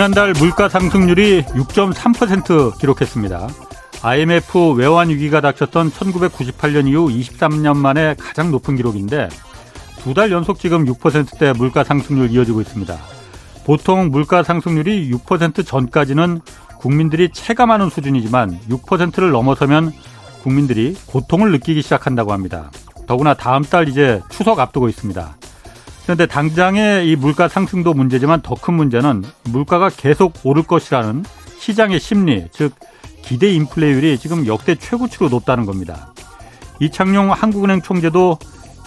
지난달 물가 상승률이 6.3% 기록했습니다. IMF 외환 위기가 닥쳤던 1998년 이후 23년 만에 가장 높은 기록인데 두 달 연속 지금 6%대 물가 상승률 이어지고 있습니다. 보통 물가 상승률이 6% 전까지는 국민들이 체감하는 수준이지만 6%를 넘어서면 국민들이 고통을 느끼기 시작한다고 합니다. 더구나 다음 달 이제 추석 앞두고 있습니다. 그런데 당장의 이 물가 상승도 문제지만 더 큰 문제는 물가가 계속 오를 것이라는 시장의 심리, 즉 기대 인플레율이 지금 역대 최고치로 높다는 겁니다. 이창용 한국은행 총재도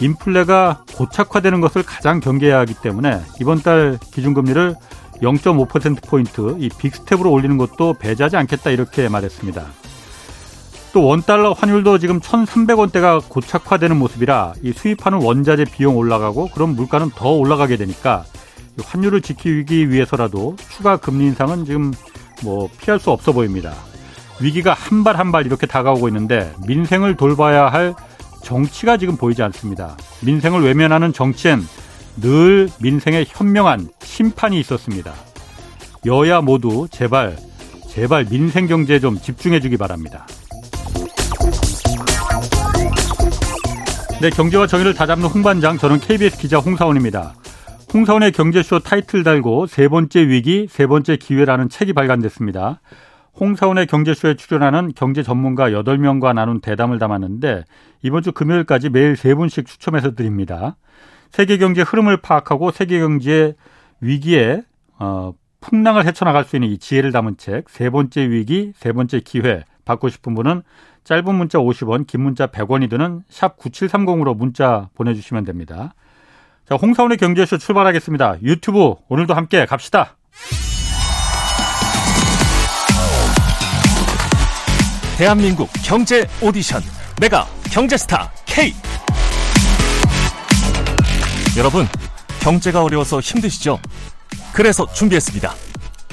인플레가 고착화되는 것을 가장 경계해야 하기 때문에 이번 달 기준금리를 0.5%포인트 이 빅스텝으로 올리는 것도 배제하지 않겠다 이렇게 말했습니다. 또 원달러 환율도 지금 1,300원대가 고착화되는 모습이라 이 수입하는 원자재 비용 올라가고 그럼 물가는 더 올라가게 되니까 환율을 지키기 위해서라도 추가 금리 인상은 지금 뭐 피할 수 없어 보입니다. 위기가 한 발 한 발 이렇게 다가오고 있는데 민생을 돌봐야 할 정치가 지금 보이지 않습니다. 민생을 외면하는 정치엔 늘 민생에 현명한 심판이 있었습니다. 여야 모두 제발 제발 민생 경제에 좀 집중해 주기 바랍니다. 네, 경제와 정의를 다잡는 홍반장 저는 KBS 기자 홍사원입니다. 홍사원의 경제쇼 타이틀 달고 세 번째 위기, 세 번째 기회라는 책이 발간됐습니다. 홍사원의 경제쇼에 출연하는 경제 전문가 8명과 나눈 대담을 담았는데 이번 주 금요일까지 매일 3분씩 추첨해서 드립니다. 세계 경제 흐름을 파악하고 세계 경제 위기에 어, 풍랑을 헤쳐나갈 수 있는 이 지혜를 담은 책 세 번째 위기, 세 번째 기회 받고 싶은 분은 짧은 문자 50원, 긴 문자 100원이 드는 샵 9730으로 문자 보내주시면 됩니다. 자, 홍사원의 경제쇼 출발하겠습니다. 유튜브 오늘도 함께 갑시다. 대한민국 경제 오디션 메가 경제스타 K 여러분 경제가 어려워서 힘드시죠? 그래서 준비했습니다.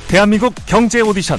대한민국 경제 오디션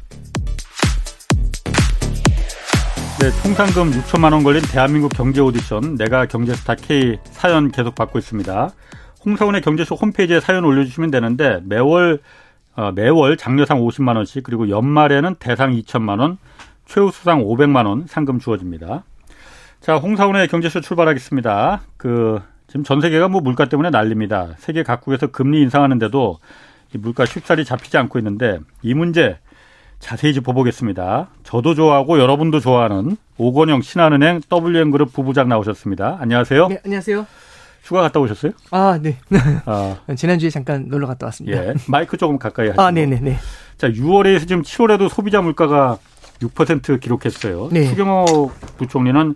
네, 총상금 6천만 원 걸린 대한민국 경제 오디션 내가 경제스타 K 사연 계속 받고 있습니다. 홍사원의 경제쇼 홈페이지에 사연 올려주시면 되는데 매월 어, 매월 장려상 50만 원씩 그리고 연말에는 대상 2천만 원, 최우수상 500만 원 상금 주어집니다. 자, 홍사원의 경제쇼 출발하겠습니다. 그 지금 전 세계가 뭐 물가 때문에 난립니다. 세계 각국에서 금리 인상하는데도 이 물가 쉽사리 잡히지 않고 있는데 이 문제 자세히 짚어보겠습니다. 저도 좋아하고 여러분도 좋아하는 오건영 신한은행 WM그룹 부부장 나오셨습니다. 안녕하세요. 네, 안녕하세요. 휴가 갔다 오셨어요? 아, 네. 아. 지난주에 잠깐 놀러 갔다 왔습니다. 예. 마이크 조금 가까이 하시고. 아, 네네네. 네. 자, 6월에서 지금 7월에도 소비자 물가가 6% 기록했어요. 네. 추경호 부총리는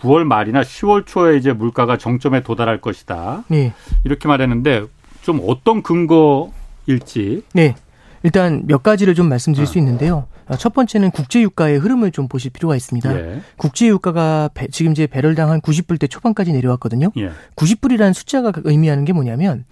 9월 말이나 10월 초에 이제 물가가 정점에 도달할 것이다. 네. 이렇게 말했는데 좀 어떤 근거일지. 네. 일단 몇 가지를 좀 말씀드릴 아. 수 있는데요. 첫 번째는 국제 유가의 흐름을 좀 보실 필요가 있습니다. 예. 국제 유가가 지금 이제 배럴당 한 90불대 초반까지 내려왔거든요. 예. 90불이라는 숫자가 의미하는 게 뭐냐면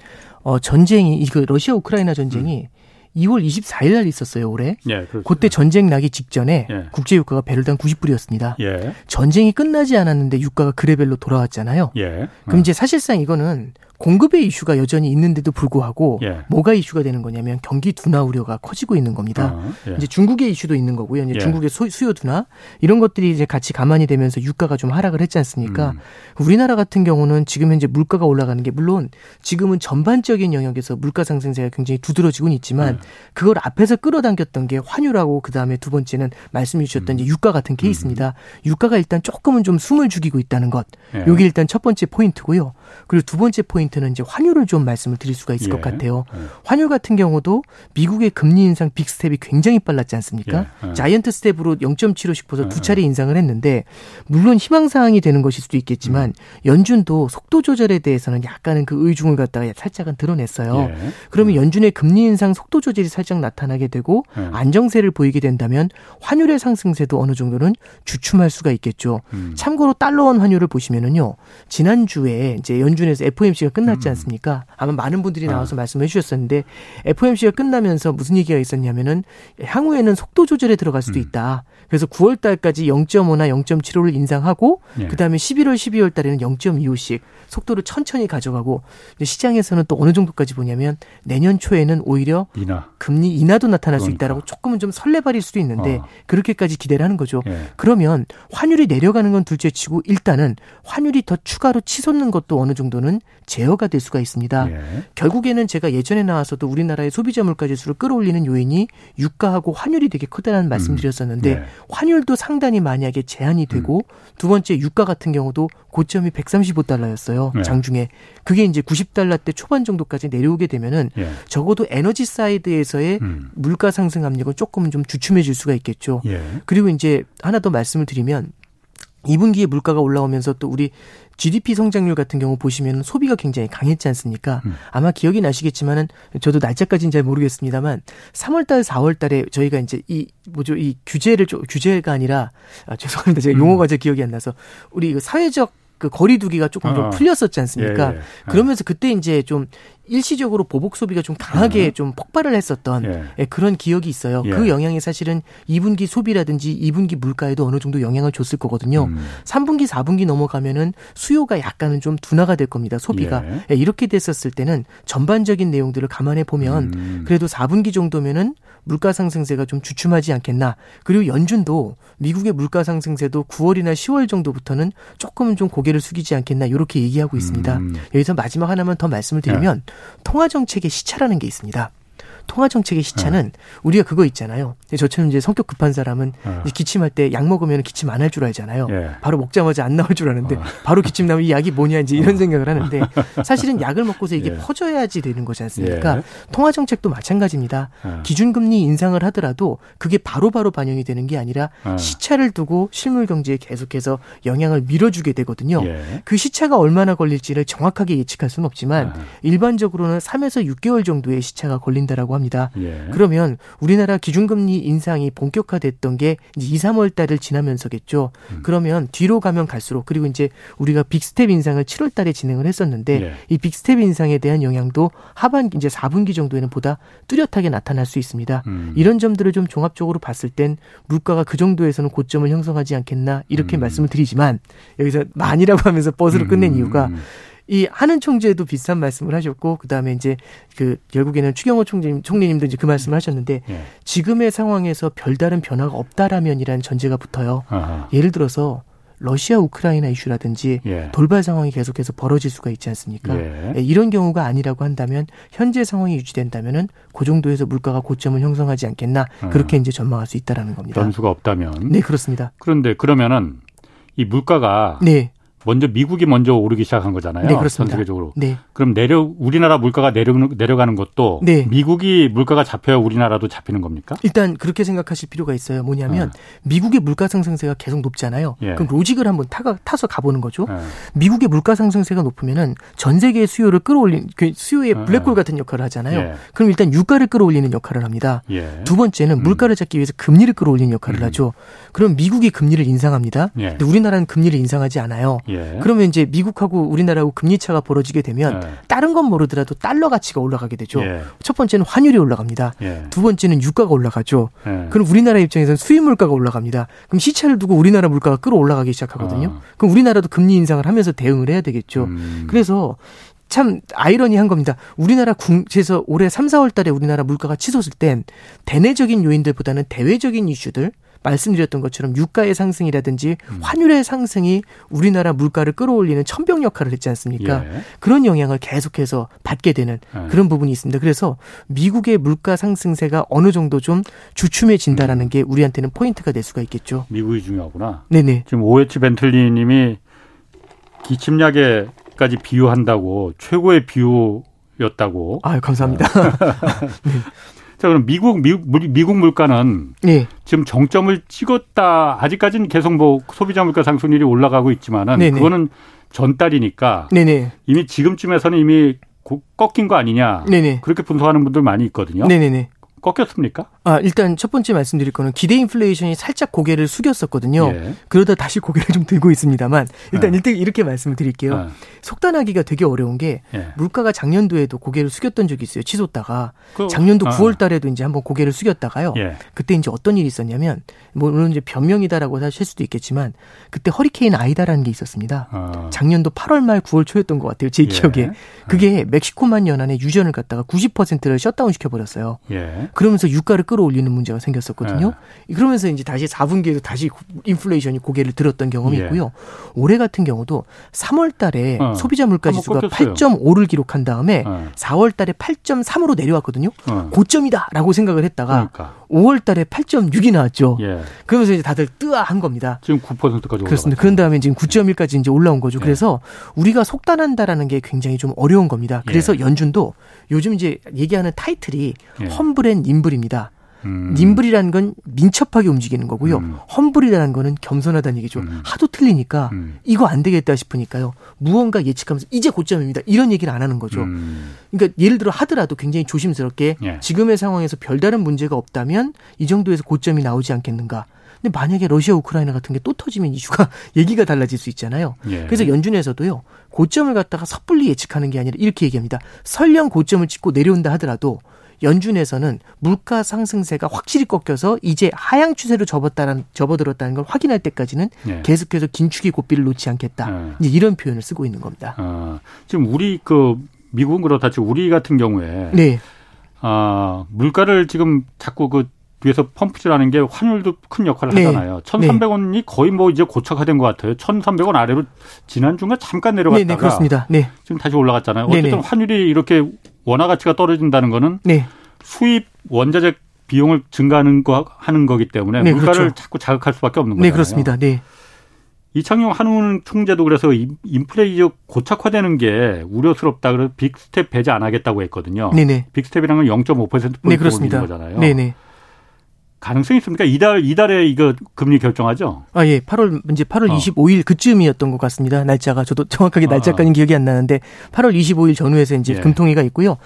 어 전쟁이 이거 러시아 우크라이나 전쟁이 음. 2월 24일 날 있었어요, 올해. 예, 그때 전쟁 나기 직전에 예. 국제 유가가 배럴당 90불이었습니다. 예. 전쟁이 끝나지 않았는데 유가가 그 레벨로 돌아왔잖아요. 예. 그럼 이제 사실상 이거는 공급의 이슈가 여전히 있는데도 불구하고 예. 뭐가 이슈가 되는 거냐면 경기 둔화 우려가 커지고 있는 겁니다. 어, 예. 이제 중국의 이슈도 있는 거고요. 이제 예. 중국의 수, 요 둔화 이런 것들이 이제 같이 가만히 되면서 유가가 좀 하락을 했지 않습니까? 음. 우리나라 같은 경우는 지금 현재 물가가 올라가는 게 물론 지금은 전반적인 영역에서 물가 상승세가 굉장히 두드러지고는 있지만 네. 그걸 앞에서 끌어당겼던 게 환율하고 그 다음에 두 번째는 말씀해 주셨던 음. 이제 유가 같은 케이스입니다. 음. 유가가 일단 조금은 좀 숨을 죽이고 있다는 것. 예. 여기 일단 첫 번째 포인트고요. 그리고 두 번째 포인트 포인트는 이제 환율을 좀 말씀을 드릴 수가 있을 예. 것 같아요. 예. 환율 같은 경우도 미국의 금리 인상 big step이 굉장히 빨랐지 않습니까? 예. 예. giant step으로 0.75씩 벌써 두 예. 차례 인상을 했는데 물론 희망 사항이 되는 것일 수도 있겠지만 음. 연준도 속도 조절에 대해서는 약간은 그 의중을 갖다가 살짝은 드러냈어요. 예. 그러면 연준의 금리 인상 속도 조절이 살짝 나타나게 되고 안정세를 보이게 된다면 환율의 상승세도 어느 정도는 주춤할 수가 있겠죠. 음. 참고로 달러원 환율을 보시면은요. 지난주에 이제 연준에서 FOMC가 끝났지 음. 않습니까? 아마 많은 분들이 아. 나와서 아. 말씀해 주셨었는데 FOMC가 끝나면서 무슨 얘기가 있었냐면은 향후에는 속도 조절에 들어갈 수도 음. 있다. 그래서 9월 달까지 0.5나 0.75를 인상하고 예. 그다음에 11월 12월 달에는 0.25씩 속도를 천천히 가져가고 시장에서는 또 어느 정도까지 보냐면 내년 초에는 오히려 인하. 금리 인하도 나타날 그러니까. 수 있다라고 조금은 좀 설레발일 수도 있는데 어. 그렇게까지 기대를 하는 거죠. 예. 그러면 환율이 내려가는 건 둘째치고 일단은 환율이 더 추가로 치솟는 것도 어느 정도는 제어 가 될 수가 있습니다. 예. 결국에는 제가 예전에 나와서도 우리나라의 소비자 물가 지수를 끌어올리는 요인이 유가하고 환율이 되게 크다는 말씀드렸었는데 음. 예. 환율도 상당히 만약에 제한이 되고 음. 두 번째 유가 같은 경우도 고점이 135달러였어요. 네. 장중에. 그게 이제 90달러 대 초반 정도까지 내려오게 되면은 예. 적어도 에너지 사이드에서의 음. 물가 상승 압력은 조금은 좀 주춤해질 수가 있겠죠. 예. 그리고 이제 하나 더 말씀을 드리면 2분기에 물가가 올라오면서 또 우리 GDP 성장률 같은 경우 보시면 소비가 굉장히 강했지 않습니까? 음. 아마 기억이 나시겠지만은 저도 날짜까지는 잘 모르겠습니다만 3월 달, 4월 달에 저희가 이제 이 뭐죠? 이 규제를 좀 규제가 아니라 아, 죄송합니다. 제가 음. 용어가 제 기억이 안 나서 우리 사회적 그 거리두기가 조금 좀 어. 풀렸었지 않습니까? 예, 예. 그러면서 그때 이제 좀 일시적으로 보복 소비가 좀 강하게 음. 좀 폭발을 했었던 예. 예. 그런 기억이 있어요. 예. 그 영향이 사실은 2분기 소비라든지 2분기 물가에도 어느 정도 영향을 줬을 거거든요. 음. 3분기, 4분기 넘어가면은 수요가 약간은 좀 둔화가 될 겁니다. 소비가 예. 예. 이렇게 됐었을 때는 전반적인 내용들을 감안해 보면 음. 그래도 4분기 정도면은 물가 상승세가 좀 주춤하지 않겠나. 그리고 연준도 미국의 물가 상승세도 9월이나 10월 정도부터는 조금은 좀 고개를 숙이지 않겠나 이렇게 얘기하고 있습니다. 음. 여기서 마지막 하나만 더 말씀을 드리면 네. 통화 정책의 시차라는 게 있습니다. 통화 정책의 시차는 네. 우리가 그거 있잖아요. 저처럼 이제 성격 급한 사람은 네. 기침할 때 약 먹으면 기침 안 할 줄 알잖아요. 예. 바로 먹자마자 안 나올 줄 아는데 어. 바로 기침 나면 이 약이 뭐냐 이제 이런 어. 생각을 하는데 사실은 약을 먹고서 이게 예. 퍼져야지 되는 거지 않습니까? 예. 통화 정책도 마찬가지입니다. 예. 기준금리 인상을 하더라도 그게 바로바로 바로 반영이 되는 게 아니라 예. 시차를 두고 실물 경제에 계속해서 영향을 밀어주게 되거든요. 예. 그 시차가 얼마나 걸릴지를 정확하게 예측할 수는 없지만 일반적으로는 3에서 6개월 정도의 시차가 걸린다라고 합니다. 예. 그러면 우리나라 기준금리 인상이 본격화됐던 게 이제 2, 3월 달을 지나면서겠죠. 음. 그러면 뒤로 가면 갈수록 그리고 이제 우리가 big step 인상을 7월 달에 진행을 했었는데 예. 이 big step 인상에 대한 영향도 하반기 이제 4분기 정도에는 보다 뚜렷하게 나타날 수 있습니다. 음. 이런 점들을 좀 종합적으로 봤을 땐 물가가 그 정도에서는 고점을 형성하지 않겠나 이렇게 음. 말씀을 드리지만 여기서 만이라고 하면서 버스로 끝낸 음. 이유가 이 하는 총재도 비슷한 말씀을 하셨고 그다음에 이제 그 결국에는 추경호 총재 총리님도 이제 그 말씀을 하셨는데 예. 지금의 상황에서 별다른 변화가 없다라면이라는 전제가 붙어요. 아하. 예를 들어서 러시아 우크라이나 이슈라든지 예. 돌발 상황이 계속해서 벌어질 수가 있지 않습니까? 예. 예 이런 경우가 아니라고 한다면 현재 상황이 유지된다면은 그 정도에서 물가가 고점을 형성하지 않겠나 그렇게 음. 이제 전망할 수 있다라는 겁니다. 변수가 없다면. 네 그렇습니다. 그런데 그러면은 이 물가가 네. 먼저 미국이 먼저 오르기 시작한 거잖아요. 네, 그렇습니다. 전 세계적으로. 네. 그럼 내려 우리나라 물가가 내려 내려가는 것도 네. 미국이 물가가 잡혀야 우리나라도 잡히는 겁니까? 일단 그렇게 생각하실 필요가 있어요. 뭐냐면 네. 미국의 물가 상승세가 계속 높잖아요. 예. 그럼 로직을 한번 타가, 타서 가보는 거죠. 예. 미국의 물가 상승세가 높으면은 전 세계의 수요를 끌어올린 그 수요의 예. 블랙홀 같은 역할을 하잖아요. 예. 그럼 일단 유가를 끌어올리는 역할을 합니다. 예. 두 번째는 음. 물가를 잡기 위해서 금리를 끌어올리는 역할을 음. 하죠. 그럼 미국이 금리를 인상합니다. 예. 근데 우리나라는 금리를 인상하지 않아요. 예. 그러면 이제 미국하고 우리나라하고 금리 차가 벌어지게 되면 예. 다른 건 모르더라도 달러 가치가 올라가게 되죠. 예. 첫 번째는 환율이 올라갑니다. 예. 두 번째는 유가가 올라가죠. 예. 그럼 우리나라 입장에서는 수입 물가가 올라갑니다. 그럼 시차를 두고 우리나라 물가가 끌어올라가기 시작하거든요. 어. 그럼 우리나라도 금리 인상을 하면서 대응을 해야 되겠죠. 음. 그래서 참 아이러니한 겁니다. 우리나라 국에서 올해 3, 4월 달에 우리나라 물가가 치솟을 땐 대내적인 요인들보다는 대외적인 이슈들 말씀드렸던 것처럼 유가의 상승이라든지 음. 환율의 상승이 우리나라 물가를 끌어올리는 천병 역할을 했지 않습니까? 예. 그런 영향을 계속해서 받게 되는 예. 그런 부분이 있습니다. 그래서 미국의 물가 상승세가 어느 정도 좀 주춤해진다라는 음. 게 우리한테는 포인트가 될 수가 있겠죠. 미국이 중요하구나. 네네. 지금 오에치 벤틀리 님이 기침약에 때까지 비유한다고 최고의 비유 였다고. 아, 감사합니다. 네. 자, 그럼 미국, 미국, 미국 물가는 네. 지금 정점을 찍었다. 아직까지는 계속 뭐 소비자 물가 상승률이 올라가고 있지만은 네네. 그거는 전달이니까 네네. 이미 지금쯤에서는 이미 꺾인 거 아니냐. 네네. 그렇게 분석하는 분들 많이 있거든요. 꺾였습니까? 아, 일단 첫 번째 말씀드릴 거는 기대 인플레이션이 살짝 고개를 숙였었거든요. 예. 그러다 다시 고개를 좀 들고 있습니다만 일단 예. 이렇게 말씀을 드릴게요. 예. 속단하기가 되게 어려운 게 예. 물가가 작년도에도 고개를 숙였던 적이 있어요. 치솟다가 그, 작년도 아. 9월 달에도 이제 한번 고개를 숙였다가요. 예. 그때 이제 어떤 일이 있었냐면 뭐 물론 이제 변명이다라고 하실 수도 있겠지만 그때 허리케인 아이다라는 게 있었습니다. 아. 작년도 8월 말 9월 초였던 것 같아요. 제 예. 기억에. 그게 멕시코만 연안에 유전을 갖다가 90%를 셧다운 시켜 버렸어요. 그러면서 유가를 끌어올리는 문제가 생겼었거든요. 네. 그러면서 이제 다시 4분기에도 다시 인플레이션이 고개를 들었던 경험이 예. 있고요. 올해 같은 경우도 3월 달에 어. 소비자 물가 지수가 8.5를 기록한 다음에 어. 4월 달에 8.3으로 내려왔거든요. 어. 고점이다라고 생각을 했다가 그러니까. 5월 달에 8.6이 나왔죠. 예. 그러면서 이제 다들 뜨아한 겁니다. 지금 9%까지 그렇습니다. 그런 다음에 지금 9.1까지 이제 올라온 거죠. 예. 그래서 우리가 속단한다라는 게 굉장히 좀 어려운 겁니다. 그래서 예. 연준도 요즘 이제 얘기하는 타이틀이 예. humble and nimble입니다. 음. 님블이라는 건 민첩하게 움직이는 거고요. 음. 험블이라는 거는 겸손하다는 얘기죠. 음. 하도 틀리니까 음. 이거 안 되겠다 싶으니까요. 무언가 예측하면서 이제 고점입니다. 이런 얘기를 안 하는 거죠. 음. 그러니까 예를 들어 하더라도 굉장히 조심스럽게 예. 지금의 상황에서 별다른 문제가 없다면 이 정도에서 고점이 나오지 않겠는가. 근데 만약에 러시아 우크라이나 같은 게 또 터지면 이슈가 얘기가 달라질 수 있잖아요. 예. 그래서 연준에서도요. 고점을 갖다가 섣불리 예측하는 게 아니라 이렇게 얘기합니다. 설령 고점을 찍고 내려온다 하더라도 연준에서는 물가 상승세가 확실히 꺾여서 이제 하향 추세로 접었다는 접어들었다는 걸 확인할 때까지는 네. 계속해서 긴축의 고삐를 놓지 않겠다. 네. 이제 이런 표현을 쓰고 있는 겁니다. 아, 지금 우리 그 미국은 그렇다 치고 우리 같은 경우에 네. 아, 물가를 지금 자꾸 그 뒤에서 펌프질하는 게 환율도 큰 역할을 네. 하잖아요. 1,300원이 거의 뭐 이제 고착화된 것 같아요. 1,300원 아래로 지난 중간 잠깐 내려갔다가 네, 네, 그렇습니다. 네. 지금 다시 올라갔잖아요. 네, 어쨌든 환율이 이렇게 원화 가치가 떨어진다는 거는 네. 수입 원자재 비용을 증가하는 거 하는 거기 때문에 네, 물가를 그렇죠. 자꾸 자극할 수밖에 없는 네, 거잖아요. 네, 그렇습니다. 네. 이창용 한은 총재도 그래서 인플레이션 고착화되는 게 우려스럽다 그래서 big step 배제 안 하겠다고 했거든요. 네네. big step이라는 건 0.5% 포인트 네, 올리는 거잖아요. 네네. 가능성이 있습니까? 이달 이달에 이거 금리 결정하죠? 아 예, 8월 이제 8월 어. 25일 그쯤이었던 것 같습니다. 날짜가 저도 정확하게 아. 날짜까지는 어. 기억이 안 나는데 8월 25일 전후에서 이제 예. 금통위가 있고요.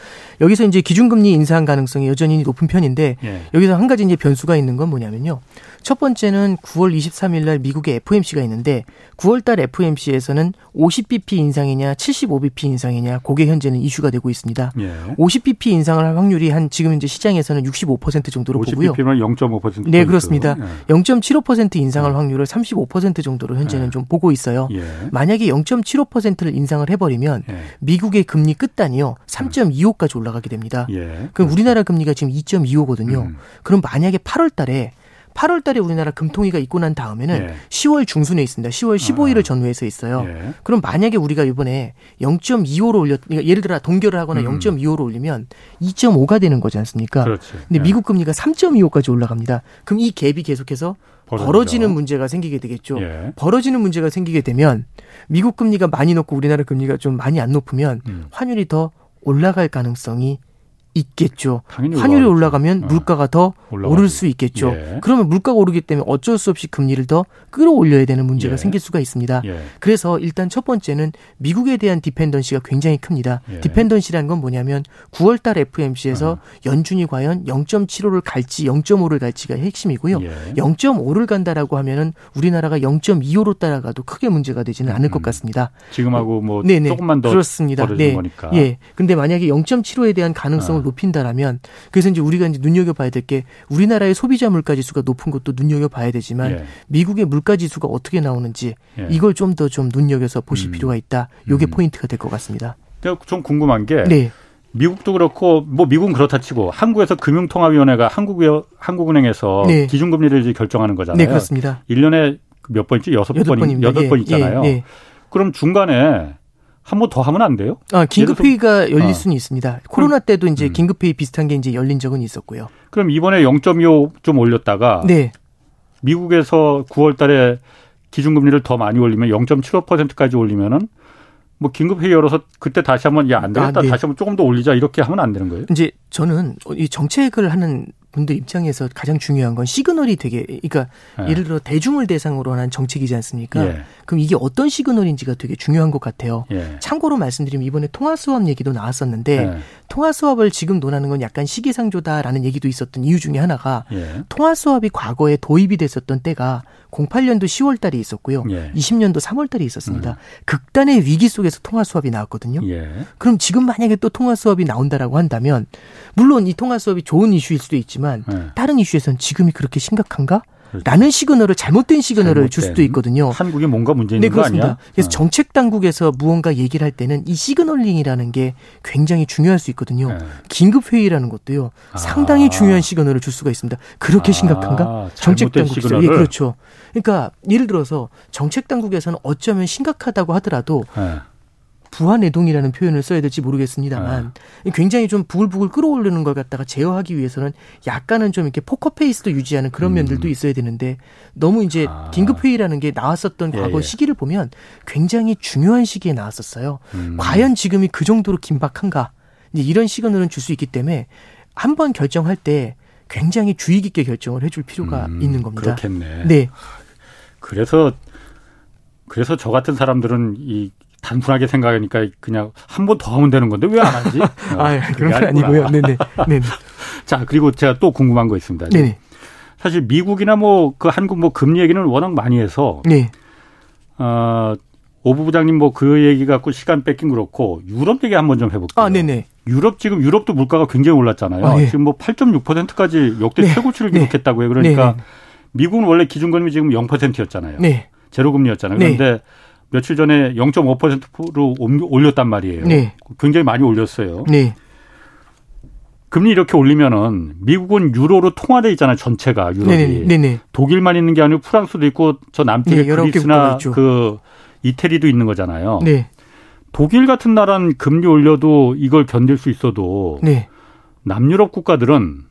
여기서 이제 기준금리 인상 가능성이 여전히 높은 편인데 예. 여기서 한 가지 이제 변수가 있는 건 뭐냐면요. 첫 번째는 9월 23일 날 미국의 FOMC가 있는데 9월 달 FOMC에서는 50bp 인상이냐 75bp 인상이냐 그게 현재는 이슈가 되고 있습니다. 예. 50bp 인상을 할 확률이 한 지금 현재 시장에서는 65% 정도로 50bp면 보고요. 0.5%. 네, 그렇습니다. 예. 0.75% 인상할 예. 확률을 35% 정도로 현재는 예. 좀 보고 있어요. 예. 만약에 0.75%를 인상을 해 버리면 예. 미국의 금리 끝단이요 3.25까지 올라가게 됩니다. 그럼 우리나라 금리가 지금 2.25거든요. 음. 그럼 만약에 8월 달에 8월 달에 우리나라 금통위가 있고 난 다음에는 예. 10월 중순에 있습니다. 10월 15일을 아. 전후해서 있어요. 예. 그럼 만약에 우리가 이번에 0.25로 올렸, 그러니까 예를 들어 동결을 하거나 음. 0.25로 올리면 2.5가 되는 거지 않습니까? 그렇지. 근데 예. 미국 금리가 3.25까지 올라갑니다. 그럼 이 갭이 계속해서. 벌어지는 문제가 생기게 되겠죠. 예. 벌어지는 문제가 생기게 되면 미국 금리가 많이 높고 우리나라 금리가 좀 많이 안 높으면 음. 환율이 더 올라갈 가능성이 있겠죠. 환율이 올라가면 어. 물가가 더 올라가지. 오를 수 있겠죠. 예. 그러면 물가가 오르기 때문에 어쩔 수 없이 금리를 더 끌어올려야 되는 문제가 예. 생길 수가 있습니다. 예. 그래서 일단 첫 번째는 미국에 대한 dependency가 굉장히 큽니다. 예. dependency라는 건 뭐냐면 9월 달 FOMC에서 어. 연준이 과연 0.75를 갈지 0.5를 갈지가 핵심이고요. 0.5를 예. 간다라고 하면은 우리나라가 0.25로 따라가도 크게 문제가 되지는 않을 것 음. 같습니다. 지금하고 뭐 네네. 조금만 더 그렇습니다. 네. 거니까. 예. 근데 만약에 0.75에 대한 가능성을 어. 높인다라면 그래서 이제 우리가 이제 눈여겨 봐야 될 게 우리나라의 소비자 물가 지수가 높은 것도 눈여겨 봐야 되지만 예. 미국의 물가 지수가 어떻게 나오는지 예. 이걸 좀 더좀 좀 눈여겨서 보실 음. 필요가 있다. 요게 음. 포인트가 될 것 같습니다. 좀 궁금한 게 네. 미국도 그렇고 뭐 미국은 그렇다 치고 한국에서 금융통화위원회가 한국 한국은행에서 네. 기준금리를 결정하는 거잖아요. 네, 그렇습니다. 1년에 몇 번이지? 여섯 번, 여덟 번 예, 있잖아요. 예, 예. 그럼 중간에 한 번 더 하면 안 돼요? 아, 긴급회의가 열릴 아. 수는 있습니다. 코로나 때도 이제 음. 긴급회의 비슷한 게 이제 열린 적은 있었고요. 그럼 이번에 0.25 좀 올렸다가 네. 미국에서 9월 달에 기준금리를 더 많이 올리면 0.75%까지 올리면은 뭐 긴급 회의 열어서 그때 다시 한번 야 안 되겠다 아, 네. 다시 한번 조금 더 올리자 이렇게 하면 안 되는 거예요? 이제 저는 이 정책을 하는 분들 입장에서 가장 중요한 건 시그널이 되게 그러니까 네. 예를 들어 대중을 대상으로 하는 정책이지 않습니까? 예. 그럼 이게 어떤 시그널인지가 되게 중요한 것 같아요. 예. 참고로 말씀드리면 이번에 통화 수업 얘기도 나왔었는데 예. 통화 수업을 지금 논하는 건 약간 시기상조다라는 얘기도 있었던 이유 중에 하나가 예. 통화 수업이 과거에 도입이 됐었던 때가 08년도 10월 달에 있었고요. 예. 20년도 3월 달에 있었습니다. 음. 극단의 위기 속에서 통화 스왑이 나왔거든요. 예. 그럼 지금 만약에 또 통화 스왑이 나온다라고 한다면 물론 이 통화 스왑이 좋은 이슈일 수도 있지만 예. 다른 이슈에서는 지금이 그렇게 심각한가? 그렇죠. 라는 시그널을 잘못된 시그널을 잘못된. 줄 수도 있거든요. 한국에 뭔가 문제 있는 네, 거 아니야? 그래서 어. 정책 당국에서 무언가 얘기를 할 때는 이 signaling이라는 게 굉장히 중요할 수 있거든요. 네. 긴급 회의라는 것도요. 아. 상당히 중요한 시그널을 줄 수가 있습니다. 그렇게 아. 심각한가? 정책 당국에서 예, 그렇죠. 그러니까 예를 들어서 정책 당국에서는 어쩌면 심각하다고 하더라도 네. 부하내동이라는 표현을 써야 될지 모르겠습니다만 네. 굉장히 좀 부글부글 끌어올리는 걸 갖다가 제어하기 위해서는 약간은 좀 이렇게 포커페이스도 유지하는 그런 음. 면들도 있어야 되는데 너무 이제 아. 긴급 회의라는 게 나왔었던 예, 과거 예. 시기를 보면 굉장히 중요한 시기에 나왔었어요. 음. 과연 지금이 그 정도로 긴박한가? 이런 시그널은 줄 수 있기 때문에 한 번 결정할 때 굉장히 주의 깊게 결정을 해줄 필요가 음, 있는 겁니다. 그렇겠네. 네. 그래서 그래서 저 같은 사람들은 이 단순하게 생각하니까 그냥 한 번 더 하면 되는 건데 왜 안 하지? 아, 어, 그런 건 아니고요. 네네. 네 자, 그리고 제가 또 궁금한 거 있습니다. 네 사실 미국이나 뭐 그 한국 뭐 금리 얘기는 워낙 많이 해서 네. 어, 오부 부장님 뭐 그 얘기 갖고 시간 뺏긴 그렇고 유럽 얘기 한번 좀 해볼게요. 아, 네네. 유럽 지금 유럽도 물가가 굉장히 올랐잖아요. 아, 네. 지금 뭐 8.6%까지 역대 네. 최고치를 네. 기록했다고요. 그러니까 네. 미국은 원래 기준금리 지금 0%였잖아요. 네. 제로금리였잖아요. 그런데 며칠 전에 0.5%로 올렸단 말이에요. 네. 굉장히 많이 올렸어요. 네. 금리 이렇게 올리면은 미국은 유로로 통화돼 있잖아요. 전체가 유럽이. 네네. 네네. 네. 독일만 있는 게 아니고 프랑스도 있고 저 남쪽에 네, 그리스나 그 이태리도 있는 거잖아요. 네. 독일 같은 나라는 금리 올려도 이걸 견딜 수 있어도 네. 남유럽 국가들은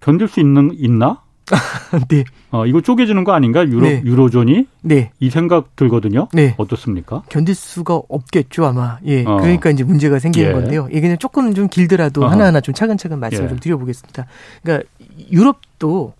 견딜 수 있는 있나? 네. 어, 이거 쪼개지는 거 아닌가? 유로, 네. 유로존이? 네. 이 생각 들거든요. 네. 어떻습니까? 견딜 수가 없겠죠, 아마. 예. 어. 그러니까 이제 문제가 생기는 예. 건데요. 이게 그냥 조금은 좀 길더라도 어허. 하나하나 좀 차근차근 말씀을 예. 좀 드려보겠습니다. 그러니까 유럽도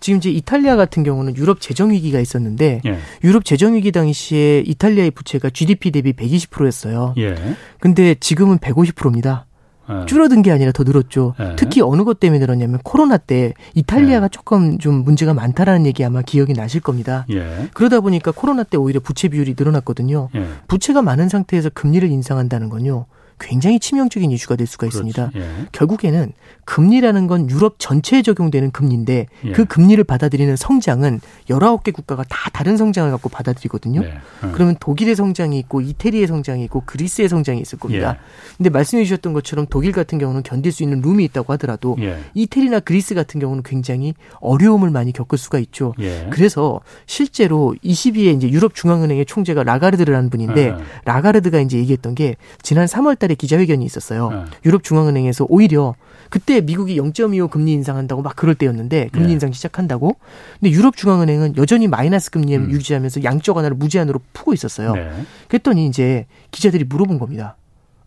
지금 이제 이탈리아 같은 경우는 유럽 재정 위기가 있었는데 예. 유럽 재정 위기 당시에 이탈리아의 부채가 GDP 대비 120%였어요. 예. 근데 지금은 150%입니다. 네. 줄어든 게 아니라 더 늘었죠. 네. 특히 어느 것 때문에 늘었냐면 코로나 때 이탈리아가 네. 조금 좀 문제가 많다라는 얘기 아마 기억이 나실 겁니다. 예. 그러다 보니까 코로나 때 오히려 부채 비율이 늘어났거든요. 예. 부채가 많은 상태에서 금리를 인상한다는 건요. 굉장히 치명적인 이슈가 될 수가 있습니다. 예. 결국에는 금리라는 건 유럽 전체에 적용되는 금리인데 예. 그 금리를 받아들이는 성장은 19개 국가가 다 다른 성장을 갖고 받아들이거든요. 네. 음. 그러면 독일의 성장이 있고 이태리의 성장이 있고 그리스의 성장이 있을 겁니다. 예. 근데 말씀해 주셨던 것처럼 독일 같은 경우는 견딜 수 있는 룸이 있다고 하더라도 예. 이태리나 그리스 같은 경우는 굉장히 어려움을 많이 겪을 수가 있죠. 예. 그래서 실제로 22에 이제 유럽 중앙은행의 총재가 라가르드라는 분인데 예. 라가르드가 이제 얘기했던 게 지난 3월 달에 기자회견이 있었어요. 예. 유럽 중앙은행에서 오히려 그때 미국이 0.25 금리 인상한다고 막 그럴 때였는데 금리 네. 인상 시작한다고. 근데 유럽 중앙은행은 여전히 마이너스 금리 음. 유지하면서 양적 완화를 무제한으로 푸고 있었어요. 네. 그랬더니 이제 기자들이 물어본 겁니다.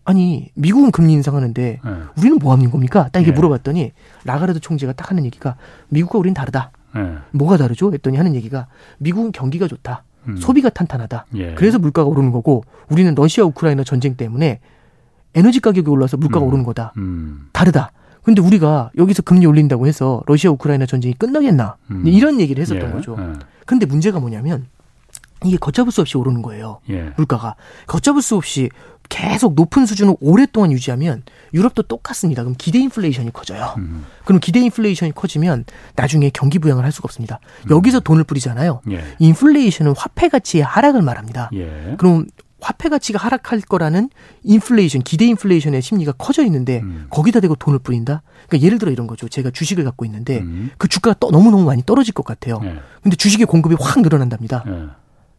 아니 미국은 금리 인상하는데 네. 우리는 뭐 하는 겁니까? 딱 이렇게 네. 물어봤더니 라가르드 총재가 딱 하는 얘기가 미국과 우리는 다르다. 네. 뭐가 다르죠? 했더니 하는 얘기가 미국은 경기가 좋다. 음. 소비가 탄탄하다. 예. 그래서 물가가 오르는 거고 우리는 러시아 우크라이나 전쟁 때문에 에너지 가격이 올라서 물가가 음. 오르는 거다. 음. 다르다. 근데 우리가 여기서 금리 올린다고 해서 러시아 우크라이나 전쟁이 끝나겠나? 음. 이런 얘기를 했었던 예. 거죠. 예. 근데 문제가 뭐냐면 이게 걷잡을 수 없이 오르는 거예요. 예. 물가가 걷잡을 수 없이 계속 높은 수준을 오랫동안 유지하면 유럽도 똑같습니다. 그럼 기대 인플레이션이 커져요. 음. 그럼 기대 인플레이션이 커지면 나중에 경기 부양을 할 수가 없습니다. 음. 여기서 돈을 뿌리잖아요. 예. 인플레이션은 화폐 가치의 하락을 말합니다. 예. 그럼 화폐 가치가 하락할 거라는 인플레이션, 기대 인플레이션의 심리가 커져 있는데 음. 거기다 대고 돈을 뿌린다? 그러니까 예를 들어 이런 거죠. 제가 주식을 갖고 있는데 음. 그 주가가 또 너무너무 많이 떨어질 것 같아요. 네. 근데 주식의 공급이 확 늘어난답니다. 네.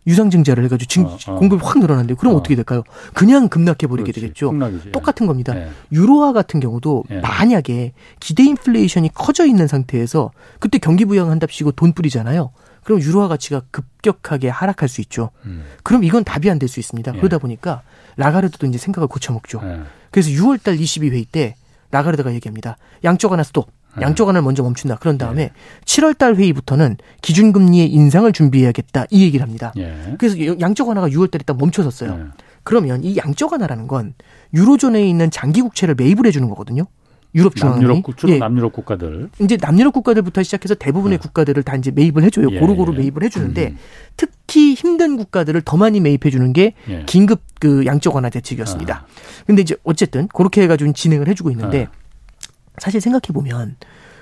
유상증자를 해가지고 증, 어, 어. 공급이 확 늘어난대요. 그럼 어. 떻게 될까요? 그냥 급락해버리게 되겠죠. 폭락이지. 똑같은 겁니다. 네. 유로화 같은 경우도 네. 만약에 기대 인플레이션이 커져 있는 상태에서 그때 경기 부양한답시고 돈 뿌리잖아요. 그럼 유로화 가치가 급격하게 하락할 수 있죠. 음. 그럼 이건 답이 안 될 수 있습니다. 예. 그러다 보니까 라가르드도 이제 생각을 고쳐먹죠. 예. 그래서 6월달 22회의 때 라가르드가 얘기합니다. 양쪽 하나 스톱. 예. 양쪽 하나를 먼저 멈춘다. 그런 다음에 예. 7월달 회의부터는 기준금리의 인상을 준비해야겠다. 이 얘기를 합니다. 예. 그래서 양쪽 하나가 6월달에 딱 멈춰섰어요. 예. 그러면 이 양쪽 하나라는 건 유로존에 있는 장기 국채를 매입을 해주는 거거든요. 유럽 중앙은행 남유럽, 주로 예. 남유럽 국가들 이제 남유럽 국가들부터 시작해서 대부분의 네. 국가들을 다 이제 매입을 해줘요. 예. 고루고루 매입을 해주는데 음. 특히 힘든 국가들을 더 많이 매입해주는 게 예. 긴급 그 양적 완화 대책이었습니다. 아. 근데 이제 어쨌든 그렇게 해가지고 진행을 해주고 있는데 아. 사실 생각해 보면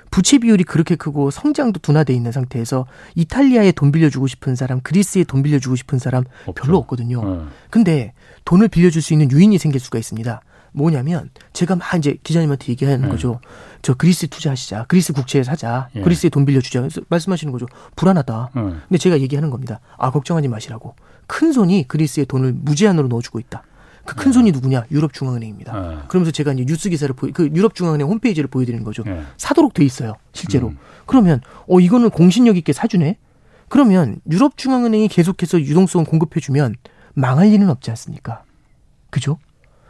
부채 비율이 그렇게 크고 성장도 둔화돼 있는 상태에서 이탈리아에 돈 빌려주고 싶은 사람, 그리스에 돈 빌려주고 싶은 사람 없죠. 별로 없거든요. 어. 근데 돈을 빌려줄 수 있는 유인이 생길 수가 있습니다. 뭐냐면 제가 막 이제 기자님한테 얘기하는 네. 거죠. 저 그리스 투자하시자. 그리스 국채에 사자. 예. 그리스에 돈 빌려주자. 그래서 말씀하시는 거죠. 불안하다. 네. 근데 제가 얘기하는 겁니다. 아 걱정하지 마시라고. 큰 손이 그리스에 돈을 무제한으로 넣어주고 있다. 그큰 네. 손이 누구냐? 유럽 중앙은행입니다. 네. 그러면서 제가 이제 뉴스 기사를 보이, 그 유럽 중앙은행 홈페이지를 보여드리는 거죠. 네. 사도록 돼 있어요, 실제로. 음. 그러면 어 이거는 공신력 있게 사주네. 그러면 유럽 중앙은행이 계속해서 유동성을 공급해주면 망할 일은 없지 않습니까? 그죠?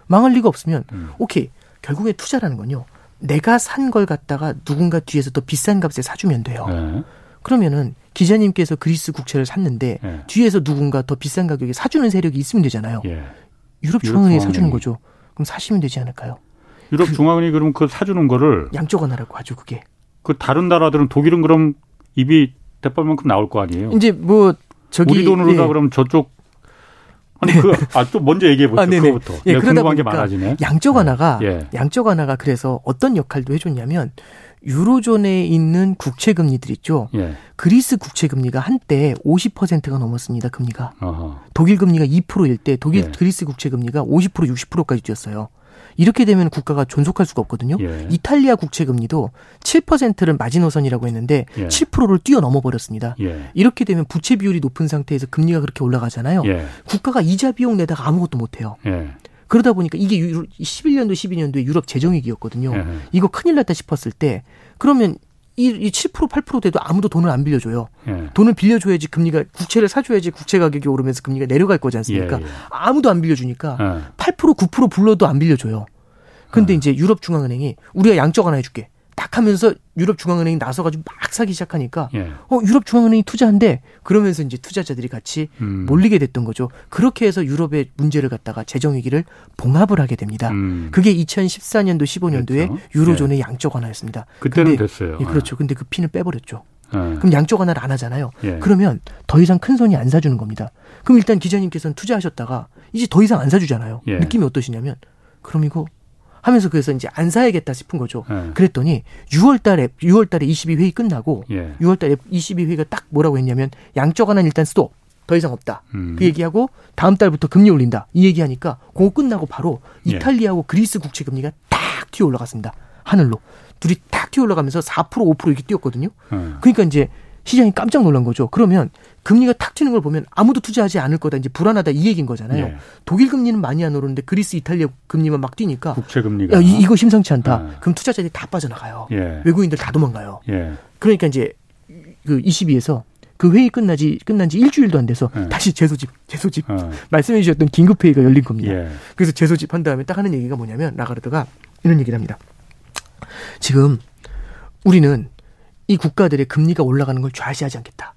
망할 리가 없으면 음. 오케이 결국에 투자라는 건요. 내가 산 걸 갖다가 누군가 뒤에서 더 비싼 값에 사주면 돼요. 네. 그러면은 기자님께서 그리스 국채를 샀는데 네. 뒤에서 누군가 더 비싼 가격에 사주는 세력이 있으면 되잖아요. 예. 유럽 중앙은행이 사주는 거죠. 그럼 사시면 되지 않을까요? 유럽 그, 중앙은행이 그럼 그 사주는 거를 양쪽 하나라고 하죠, 그게. 그 다른 나라들은 독일은 그럼 입이 대빨만큼 나올 거 아니에요? 이제 뭐 저기 우리 돈으로 가 예. 그럼 저쪽 아니 그아또 먼저 얘기해 보죠. 아, 그거부터. 예, 그러다 게 많아지네. 양쪽 하나가 예. 양쪽 하나가 그래서 어떤 역할도 해줬냐면 유로존에 있는 국채 금리들 있죠. 예. 그리스 국채 금리가 한때 50%가 넘었습니다. 금리가. 어허. 독일 금리가 2%일 때 독일 예. 그리스 국채 금리가 50% 60%까지 뛰었어요. 이렇게 되면 국가가 존속할 수가 없거든요. 예. 이탈리아 국채 금리도 7%를 마지노선이라고 했는데 예. 7%를 뛰어넘어 버렸습니다. 예. 이렇게 되면 부채 비율이 높은 상태에서 금리가 그렇게 올라가잖아요. 예. 국가가 이자 비용 내다가 아무것도 못 해요. 예. 그러다 보니까 이게 11년도 12년도에 유럽 재정위기였거든요. 예. 이거 큰일 났다 싶었을 때 그러면 7% 8% 돼도 아무도 돈을 안 빌려줘요. 예. 돈을 빌려줘야지 금리가 국채를 사줘야지 국채 가격이 오르면서 금리가 내려갈 거지 않습니까? 예, 예. 아무도 안 빌려주니까 예. 8% 9% 불러도 안 빌려줘요. 근데 예. 이제 유럽 중앙은행이 우리가 양적 하나 해줄게. 딱 하면서 유럽 중앙은행이 나서가지고 막 사기 시작하니까 예. 어 유럽 중앙은행이 투자한대 그러면서 이제 투자자들이 같이 음. 몰리게 됐던 거죠. 그렇게 해서 유럽의 문제를 갖다가 재정 위기를 봉합을 하게 됩니다. 음. 그게 2014년도 15년도에 그렇죠. 유로존의 예. 양적 완화였습니다. 그때는 근데, 됐어요. 예, 그렇죠. 근데 그 핀을 빼버렸죠. 예. 그럼 양적 완화를 안 하잖아요. 예. 그러면 더 이상 큰 손이 안 사주는 겁니다. 그럼 일단 기자님께서는 투자하셨다가 이제 더 이상 안 사주잖아요. 예. 느낌이 어떠시냐면 그럼 이거 하면서 그래서 이제 안 사야겠다 싶은 거죠. 네. 그랬더니 6월 달에 6월 달에 22회의 끝나고 예. 6월 달에 22회가 딱 뭐라고 했냐면 양적 하나 일단 스톱. 더 이상 없다. 음. 그 얘기하고 다음 달부터 금리 올린다. 이 얘기하니까 그거 끝나고 바로 예. 이탈리아하고 그리스 국채 금리가 딱 튀어 올라갔습니다. 하늘로. 둘이 딱 튀어 올라가면서 4% 5% 이렇게 뛰었거든요. 음. 그러니까 이제 시장이 깜짝 놀란 거죠. 그러면 금리가 탁 튀는 걸 보면 아무도 투자하지 않을 거다. 이제 불안하다 이 얘기인 거잖아요. 예. 독일 금리는 많이 안 오르는데 그리스, 이탈리아 금리만 막 뛰니까 국채 금리가 야, 이, 거 심상치 않다. 예. 그럼 투자자들이 다 빠져나가요. 예. 외국인들 다 도망가요. 예. 그러니까 이제 그 22에서 그 회의 끝나지 끝난 지 일주일도 안 돼서 예. 다시 재소집 재소집 어. 말씀해 주셨던 긴급 회의가 열린 겁니다. 예. 그래서 재소집 한 다음에 딱 하는 얘기가 뭐냐면 라가르드가 이런 얘기를 합니다. 지금 우리는 이 국가들의 금리가 올라가는 걸 좌시하지 않겠다.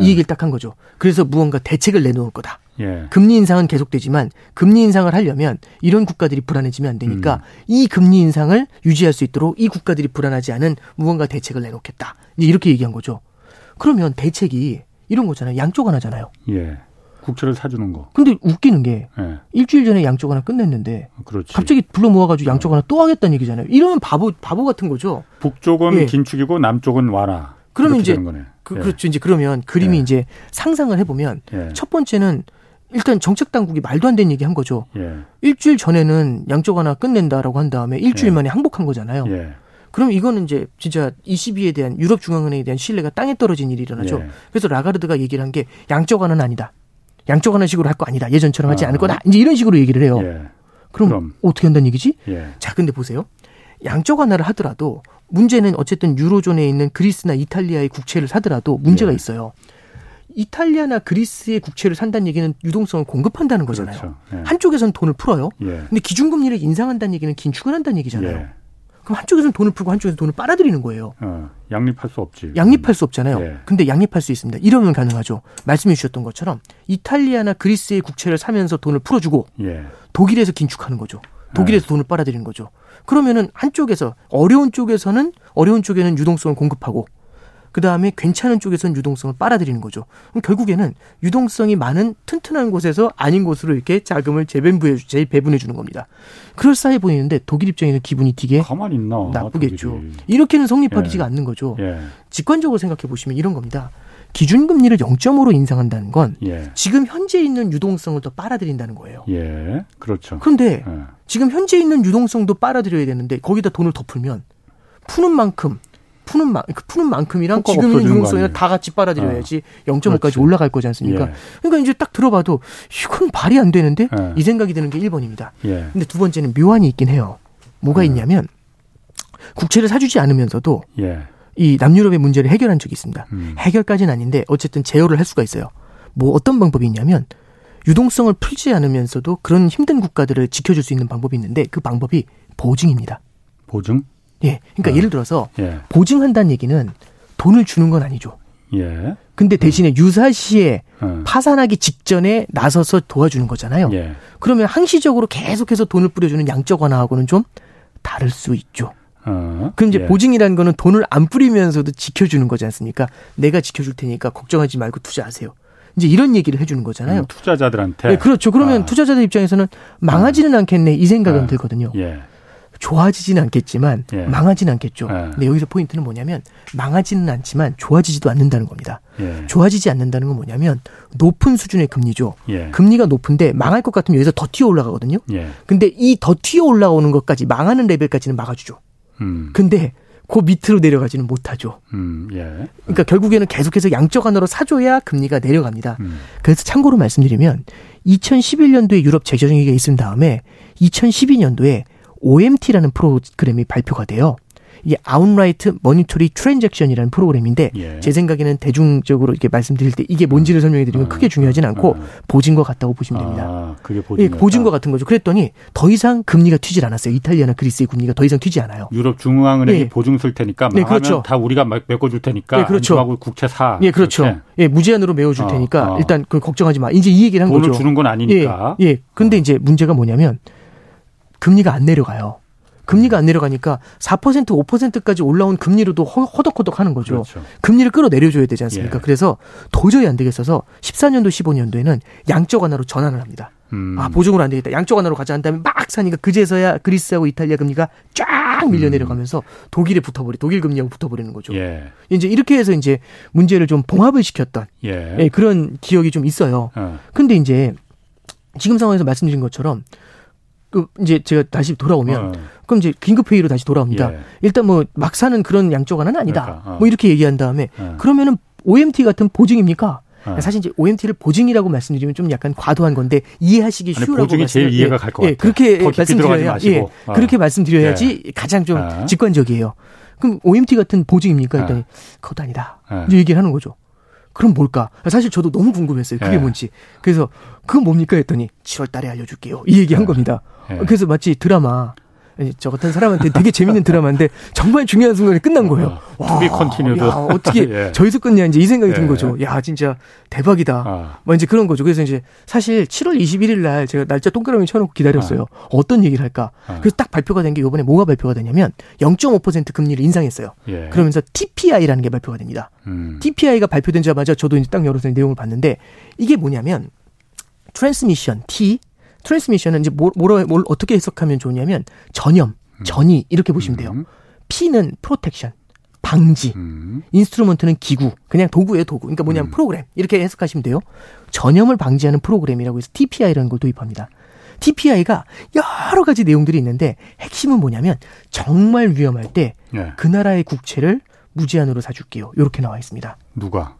이 얘기를 딱 한 거죠. 그래서 무언가 대책을 내놓을 거다. 예. 금리 인상은 계속되지만 금리 인상을 하려면 이런 국가들이 불안해지면 안 되니까 음. 이 금리 인상을 유지할 수 있도록 이 국가들이 불안하지 않은 무언가 대책을 내놓겠다. 이제 이렇게 얘기한 거죠. 그러면 대책이 이런 거잖아요. 양쪽 하나잖아요. 예. 국채를 사주는 거. 근데 웃기는 게 예. 일주일 전에 양쪽 하나 끝냈는데 그렇지. 갑자기 불러 모아가지고 양쪽 하나 또 하겠다는 얘기잖아요. 이러면 바보 바보 같은 거죠. 북쪽은 예. 긴축이고 남쪽은 완화. 그러면 이제 그, 예. 그렇죠. 이제 그러면 그림이 예. 이제 상상을 해보면 예. 첫 번째는 일단 정책 당국이 말도 안 되는 얘기 한 거죠. 예. 일주일 전에는 양쪽 하나 끝낸다라고 한 다음에 일주일 예. 만에 항복한 거잖아요. 그럼 이거는 이제 진짜 ECB에 대한 유럽 중앙은행에 대한 신뢰가 땅에 떨어진 일이 일어나죠. 그래서 라가르드가 얘기를 한 게 양쪽 하나는 아니다. 양쪽 하나식으로 할 거 아니다. 예전처럼 하지 아. 않을 거다. 이제 이런 식으로 얘기를 해요. 예. 그럼, 그럼, 어떻게 한다는 얘기지? 예. 자, 근데 보세요. 양쪽 하나를 하더라도 문제는 어쨌든 유로존에 있는 그리스나 이탈리아의 국채를 사더라도 문제가 예. 있어요. 이탈리아나 그리스의 국채를 산다는 얘기는 유동성을 공급한다는 거잖아요. 그렇죠. 예. 한쪽에서는 돈을 풀어요. 예. 근데 기준금리를 인상한다는 얘기는 긴축을 한다는 얘기잖아요. 예. 그럼 한쪽에서는 돈을 풀고 한쪽에서 돈을 빨아들이는 거예요. 어, 양립할 수 없지. 양립할 수 없잖아요. 예. 근데 양립할 수 있습니다. 이러면 가능하죠. 말씀해 주셨던 것처럼 이탈리아나 그리스의 국채를 사면서 돈을 풀어주고 예. 독일에서 긴축하는 거죠. 독일에서 예. 돈을 빨아들이는 거죠. 그러면은 한쪽에서 어려운 쪽에서는 어려운 쪽에는 유동성을 공급하고 그 다음에 괜찮은 쪽에서는 유동성을 빨아들이는 거죠. 그럼 결국에는 유동성이 많은 튼튼한 곳에서 아닌 곳으로 이렇게 자금을 재배분해, 재배분해 주는 겁니다. 그럴싸해 보이는데 독일 입장에는 기분이 되게 나쁘겠죠. 독일이. 이렇게는 성립하기지가 예. 않는 거죠. 예. 직관적으로 생각해 보시면 이런 겁니다. 기준금리를 0.5로 인상한다는 건 예. 지금 현재 있는 유동성을 더 빨아들인다는 거예요. 예, 그렇죠. 그런데 예. 지금 현재 있는 유동성도 빨아들여야 되는데 거기다 돈을 더 풀면 푸는 만큼 푸는 만그 푸는 만큼이랑 지금 있는 유동성이랑 다 같이 빨아들여야지 어. 0.5까지 올라갈 거지 않습니까? 예. 그러니까 이제 딱 들어봐도 이건 말이 안 되는데 예. 이 생각이 드는 게 1번입니다. 예. 근데 두 번째는 묘안이 있긴 해요. 뭐가 예. 있냐면 국채를 사주지 않으면서도 예. 이 남유럽의 문제를 해결한 적이 있습니다. 음. 해결까지는 아닌데 어쨌든 제어를 할 수가 있어요. 뭐 어떤 방법이 있냐면 유동성을 풀지 않으면서도 그런 힘든 국가들을 지켜줄 수 있는 방법이 있는데 그 방법이 보증입니다. 보증? 예. 그러니까 어. 예를 들어서 예. 보증한다는 얘기는 돈을 주는 건 아니죠. 예. 근데 대신에 음. 유사시에 음. 파산하기 직전에 나서서 도와주는 거잖아요. 예. 그러면 항시적으로 계속해서 돈을 뿌려주는 양적 완화하고는 좀 다를 수 있죠. 어, 그럼 이제 예. 보증이라는 거는 돈을 안 뿌리면서도 지켜주는 거지 않습니까? 내가 지켜줄 테니까 걱정하지 말고 투자하세요. 이제 이런 얘기를 해주는 거잖아요. 음, 투자자들한테. 네, 그렇죠. 그러면 아. 투자자들 입장에서는 망하지는 않겠네 이 생각은 아. 들거든요. 예. 좋아지지는 않겠지만 예. 망하지는 않겠죠. 예. 근데 여기서 포인트는 뭐냐면 망하지는 않지만 좋아지지도 않는다는 겁니다. 예. 좋아지지 않는다는 건 뭐냐면 높은 수준의 금리죠. 예. 금리가 높은데 망할 것 같으면 여기서 더 튀어 올라가거든요. 예. 근데 이 더 튀어 올라오는 것까지 망하는 레벨까지는 막아주죠. 음. 근데 그 밑으로 내려가지는 못하죠. 음, 예. 그러니까 결국에는 계속해서 양적 완화로 사줘야 금리가 내려갑니다. 음. 그래서 참고로 말씀드리면 2011년도에 유럽 재정위기가 있은 다음에 2012년도에 OMT라는 프로그램이 발표가 돼요. 이게 Outright Monetary Transaction이라는 프로그램인데 예. 제 생각에는 대중적으로 이렇게 말씀드릴 때 이게 뭔지를 설명해 드리면 아, 크게 중요하진 않고 아, 보증과 같다고 보시면 됩니다. 아, 그게 보증 예, 보증과 같은 거죠. 그랬더니 더 이상 금리가 튀질 않았어요. 이탈리아나 그리스의 금리가 더 이상 튀지 않아요. 유럽 중앙은행이 예. 보증 쓸 테니까 네, 그렇죠. 다 우리가 메꿔 줄 테니까 예, 그렇죠. 하고 국채 사. 예, 그렇죠. 그렇게. 예, 무제한으로 메워줄 어, 테니까 어. 일단 그 걱정하지 마. 이제 이 얘기를 한 돈을 거죠. 주는 건 아니니까. 예, 예. 근데 어. 이제 문제가 뭐냐면 금리가 안 내려가요. 금리가 안 내려가니까 4% 5%까지 올라온 금리로도 허덕허덕 하는 거죠. 그렇죠. 금리를 끌어내려줘야 되지 않습니까? 예. 그래서 도저히 안 되겠어서 14년도 15년도에는 양적 완화로 전환을 합니다. 음. 아 보증으로 안 되겠다. 양적 완화로 가자 한 다음에 막 사니까 그제서야 그리스하고 이탈리아 금리가 쫙 밀려 음. 내려가면서 독일에 붙어버리 독일 금리하고 붙어버리는 거죠. 예. 이제 이렇게 해서 이제 문제를 좀 봉합을 시켰던 예. 예, 그런 기억이 좀 있어요. 어. 근데 이제 지금 상황에서 말씀드린 것처럼 그 이제 제가 다시 돌아오면 어. 그럼 이제 긴급 회의로 다시 돌아옵니다. 예. 일단 뭐 막 사는 그런 양쪽화는 아니다. 그러니까, 어. 뭐 이렇게 얘기한 다음에 어. 그러면은 OMT 같은 보증입니까? 어. 사실 이제 OMT를 보증이라고 말씀드리면 좀 약간 과도한 건데 이해하시기 쉬우라고 보증이 제일 이해가 갈 것 같아요. 예, 그렇게 말씀드려야 예, 어. 그렇게 말씀드려야지 예. 가장 좀 어. 직관적이에요. 그럼 OMT 같은 보증입니까? 일단 그것도 아니다. 이제 얘기를 하는 거죠. 그럼 뭘까? 사실 저도 너무 궁금했어요. 그게 뭔지. 그래서 그건 뭡니까 했더니 7월 달에 알려줄게요. 이 얘기 한 겁니다. 그래서 마치 드라마 저 같은 사람한테 되게 재밌는 드라마인데 정말 중요한 순간에 끝난 거예요. 와, to be continued. 어떻게 예. 저기서 끝내야 이제 이 생각이 예. 든 거죠. 야, 진짜 대박이다. 아. 뭐 이제 그런 거죠. 그래서 이제 사실 7월 21일 날 제가 날짜 동그라미 쳐놓고 기다렸어요. 아. 어떤 얘기를 할까? 아. 그래서 딱 발표가 된 게 이번에 뭐가 발표가 되냐면 0.5% 금리를 인상했어요. 예. 그러면서 TPI라는 게 발표가 됩니다. 음. TPI가 발표된자마자 저도 이제 딱 열어서 내용을 봤는데 이게 뭐냐면 트랜스미션 T 트랜스미션은 이제 뭐, 뭐로, 뭘 어떻게 해석하면 좋냐면 전염, 음. 전이 이렇게 보시면 돼요. 음. P는 protection, 방지, 음. instrument는 기구, 그냥 도구예요, 도구. 그러니까 뭐냐면 음. 프로그램 이렇게 해석하시면 돼요. 전염을 방지하는 프로그램이라고 해서 TPI라는 걸 도입합니다. TPI가 여러 가지 내용들이 있는데 핵심은 뭐냐면 정말 위험할 때그 네. 나라의 국채를 무제한으로 사줄게요. 이렇게 나와 있습니다. 누가?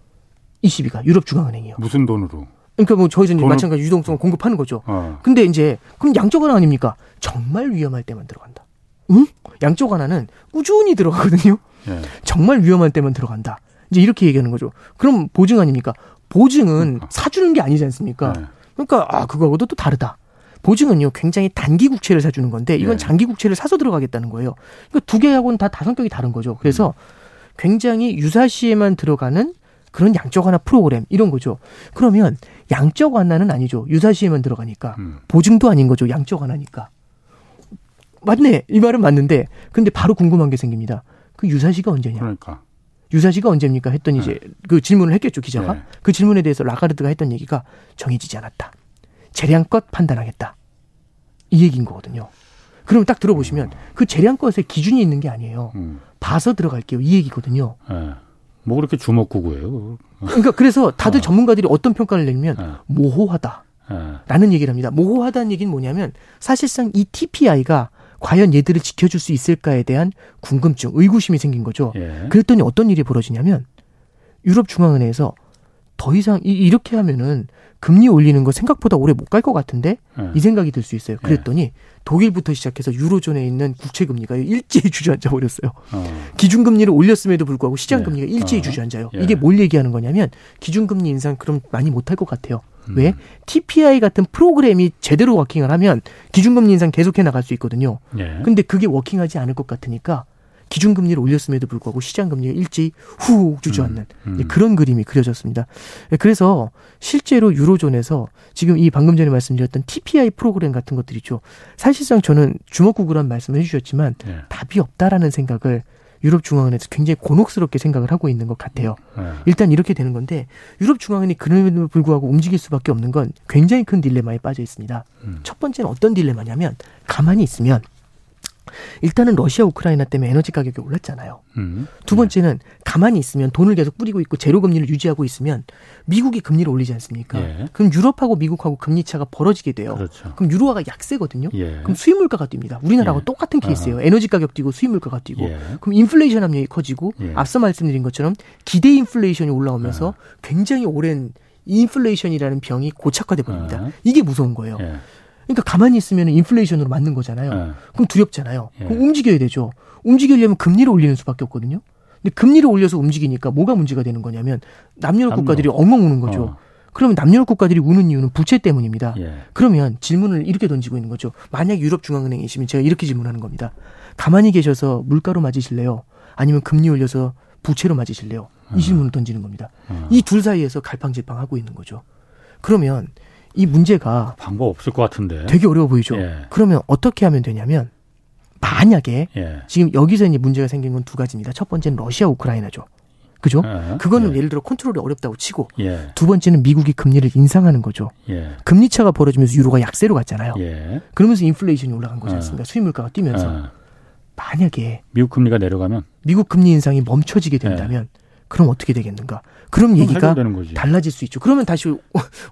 ECB가 유럽 중앙은행이요. 무슨 돈으로? 그러니까 뭐 저희는 돈을... 마찬가지 유동성을 공급하는 거죠. 어. 근데 이제 그럼 양적 완화 아닙니까? 정말 위험할 때만 들어간다. 응? 양적 완화는 꾸준히 들어가거든요. 예. 정말 위험할 때만 들어간다. 이제 이렇게 얘기하는 거죠. 그럼 보증 아닙니까? 보증은 사주는 게 아니지 않습니까? 네. 그러니까 아 그거하고도 또 다르다. 보증은요 굉장히 단기 국채를 사주는 건데 이건 네. 장기 국채를 사서 들어가겠다는 거예요. 그러니까 두 개하고는 다, 다 성격이 다른 거죠. 그래서 음. 굉장히 유사시에만 들어가는 그런 양적 완화 프로그램 이런 거죠. 그러면 양적 완화는 아니죠. 유사시에만 들어가니까 음. 보증도 아닌 거죠. 양적 완화니까. 맞네. 이 말은 맞는데 근데 바로 궁금한 게 생깁니다. 그 유사시가 언제냐? 그러니까. 유사시가 언제입니까? 했더니 네. 이제 그 질문을 했겠죠 기자가. 네. 그 질문에 대해서 라가르드가 했던 얘기가 정해지지 않았다. 재량껏 판단하겠다. 이 얘기인 거거든요. 그럼 딱 들어보시면 음. 그 재량껏의 기준이 있는 게 아니에요. 음. 봐서 들어갈게요. 이 얘기거든요. 네. 뭐 그렇게 주먹구구예요. 그러니까 그래서 다들 어. 전문가들이 어떤 평가를 내면 네. 모호하다. 라는 얘기를 합니다. 모호하다는 얘기는 뭐냐면 사실상 이 TPI가 과연 얘들을 지켜줄 수 있을까에 대한 궁금증, 의구심이 생긴 거죠. 예. 그랬더니 어떤 일이 벌어지냐면 유럽 중앙은행에서 더 이상 이, 렇게 하면은 금리 올리는 거 생각보다 오래 못 갈 것 같은데 예. 이 생각이 들 수 있어요. 그랬더니 예. 독일부터 시작해서 유로존에 있는 국채 금리가 일제히 주저앉아 버렸어요. 어. 기준 금리를 올렸음에도 불구하고 시장 예. 금리가 일제히 어. 주저앉아요. 예. 이게 뭘 얘기하는 거냐면 기준 금리 인상 그럼 많이 못 할 것 같아요. 음. 왜? TPI 같은 프로그램이 제대로 워킹을 하면 기준금리 인상 계속해 나갈 수 있거든요. 예. 근데 그게 워킹하지 않을 것 같으니까 기준금리를 올렸음에도 불구하고 시장금리가 일제히 훅 주저앉는 음, 음. 그런 그림이 그려졌습니다. 그래서 실제로 유로존에서 지금 이 방금 전에 말씀드렸던 TPI 프로그램 같은 것들이죠. 사실상 저는 주먹구구란 말씀을 해주셨지만 예. 답이 없다라는 생각을 유럽 중앙은행에서 굉장히 곤혹스럽게 생각을 하고 있는 것 같아요. 네. 일단 이렇게 되는 건데 유럽 중앙은행이 그럼에도 불구하고 움직일 수밖에 없는 건 굉장히 큰 딜레마에 빠져 있습니다. 음. 첫 번째는 어떤 딜레마냐면 가만히 있으면 일단은 러시아 우크라이나 때문에 에너지 가격이 올랐잖아요. 음. 두 번째는 네. 가만히 있으면 돈을 계속 뿌리고 있고 제로 금리를 유지하고 있으면 미국이 금리를 올리지 않습니까? 예. 그럼 유럽하고 미국하고 금리 차가 벌어지게 돼요. 그렇죠. 그럼 유로화가 약세거든요. 예. 그럼 수입 물가가 뜁니다. 우리나라하고 예. 똑같은 케이스예요. 아하. 에너지 가격 뛰고 수입 물가가 뛰고. 예. 그럼 인플레이션 압력이 커지고 예. 앞서 말씀드린 것처럼 기대 인플레이션이 올라오면서 아하. 굉장히 오랜 인플레이션이라는 병이 고착화돼 버립니다. 아하. 이게 무서운 거예요. 예. 그러니까 가만히 있으면 인플레이션으로 맞는 거잖아요. 네. 그럼 두렵잖아요. 예. 그럼 움직여야 되죠. 움직이려면 금리를 올리는 수밖에 없거든요. 근데 금리를 올려서 움직이니까 뭐가 문제가 되는 거냐면 남유럽 국가들이 엉엉 우는 거죠. 어. 그러면 남유럽 국가들이 우는 이유는 부채 때문입니다. 예. 그러면 질문을 이렇게 던지고 있는 거죠. 만약 유럽 중앙은행이시면 제가 이렇게 질문하는 겁니다. 가만히 계셔서 물가로 맞으실래요? 아니면 금리 올려서 부채로 맞으실래요? 이 어. 질문을 던지는 겁니다. 어. 이둘 사이에서 갈팡질팡하고 있는 거죠. 그러면 이 문제가 방법 없을 것 같은데 되게 어려워 보이죠. 예. 그러면 어떻게 하면 되냐면 만약에 예. 지금 여기서 이제 문제가 생긴 건 두 가지입니다. 첫 번째는 러시아 우크라이나죠. 그죠? 예. 그거는 예. 를 들어 컨트롤이 어렵다고 치고 예. 두 번째는 미국이 금리를 인상하는 거죠. 예. 금리 차가 벌어지면서 유로가 약세로 갔잖아요. 예. 그러면서 인플레이션이 올라간 거지 않습니까? 수입 물가가 뛰면서 만약에 미국 금리가 내려가면 미국 금리 인상이 멈춰지게 된다면 그럼 어떻게 되겠는가? 그럼 얘기가 달라질 수 있죠. 그러면 다시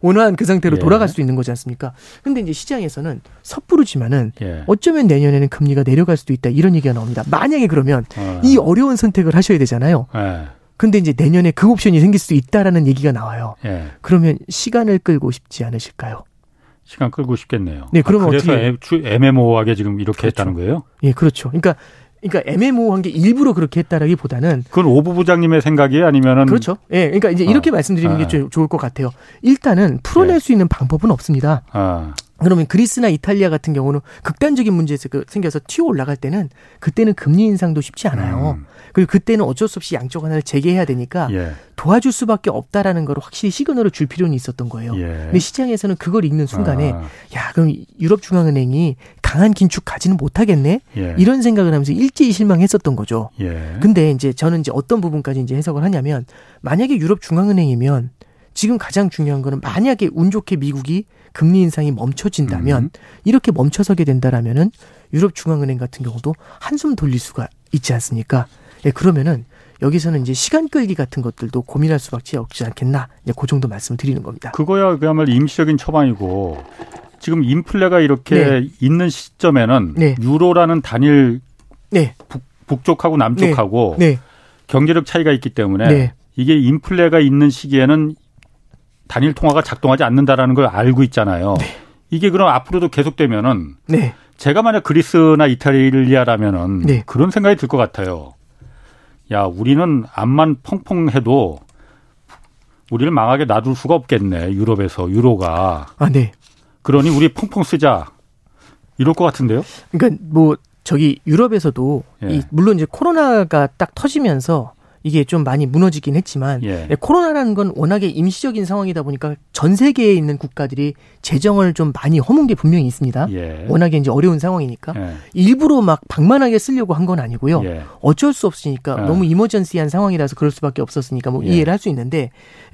원화한 그 상태로 예. 돌아갈 수 있는 거지 않습니까? 근데 이제 시장에서는 섣부르지만은 예. 어쩌면 내년에는 금리가 내려갈 수도 있다 이런 얘기가 나옵니다. 만약에 그러면 어. 이 어려운 선택을 하셔야 되잖아요. 예. 근데 이제 내년에 그 옵션이 생길 수도 있다라는 얘기가 나와요. 예. 그러면 시간을 끌고 싶지 않으실까요? 시간 끌고 싶겠네요. 네, 그러면 아, 그래서 어떻게 애매모호하게 지금 이렇게 그렇죠. 했다는 거예요? 예, 그렇죠. 그러니까 그러니까 애매모호한 게 일부러 그렇게 했다라기보다는 그건 오부 부장님의 생각이 아니면은 그렇죠. 예, 그러니까 이제 이렇게 어. 말씀드리는 게 아. 좋을 것 같아요. 일단은 풀어낼 예. 수 있는 방법은 없습니다. 아. 그러면 그리스나 이탈리아 같은 경우는 극단적인 문제에서 그 생겨서 튀어 올라갈 때는 그때는 금리 인상도 쉽지 않아요. 음. 그리고 그때는 어쩔 수 없이 양쪽 하나를 재개해야 되니까 예. 도와줄 수밖에 없다라는 걸 확실히 시그널을 줄 필요는 있었던 거예요. 예. 근데 시장에서는 그걸 읽는 순간에 아. 야 그럼 유럽 중앙은행이 강한 긴축 가지는 못하겠네 예. 이런 생각을 하면서 일제히 실망했었던 거죠. 예. 근데 이제 저는 이제 어떤 부분까지 이제 해석을 하냐면 만약에 유럽 중앙은행이면 지금 가장 중요한 거는 만약에 운 좋게 미국이 금리 인상이 멈춰진다면 음. 이렇게 멈춰서게 된다라면은 유럽 중앙은행 같은 경우도 한숨 돌릴 수가 있지 않습니까? 예, 그러면은 여기서는 이제 시간 끌기 같은 것들도 고민할 수밖에 없지 않겠나. 이제 그 정도 말씀을 드리는 겁니다. 그거야 그야말로 임시적인 처방이고 지금 인플레가 이렇게 네. 있는 시점에는 네. 유로라는 단일 네. 북, 쪽하고 남쪽하고 네. 네. 경제력 차이가 있기 때문에 네. 이게 인플레가 있는 시기에는 단일 통화가 작동하지 않는다라는 걸 알고 있잖아요. 네. 이게 그럼 앞으로도 계속되면은 네. 제가 만약 그리스나 이탈리아라면은 네. 그런 생각이 들 것 같아요. 야, 우리는 암만 펑펑 해도 우리를 망하게 놔둘 수가 없겠네. 유럽에서 유로가. 아, 네. 그러니 우리 펑펑 쓰자. 이럴 것 같은데요? 그러니까 뭐 저기 유럽에서도 예. 이 물론 이제 코로나가 딱 터지면서 이게 좀 많이 무너지긴 했지만 예. 예. 코로나라는 건 워낙에 임시적인 상황이다 보니까 전 세계에 있는 국가들이 재정을 좀 많이 허문 게 분명히 있습니다. 예. 워낙에 이제 어려운 상황이니까 예. 일부러 막 방만하게 쓰려고 한 건 아니고요. 예. 어쩔 수 없으니까 예. 너무 이머전시한 상황이라서 그럴 수밖에 없었으니까 뭐 이해를 할 수 있는데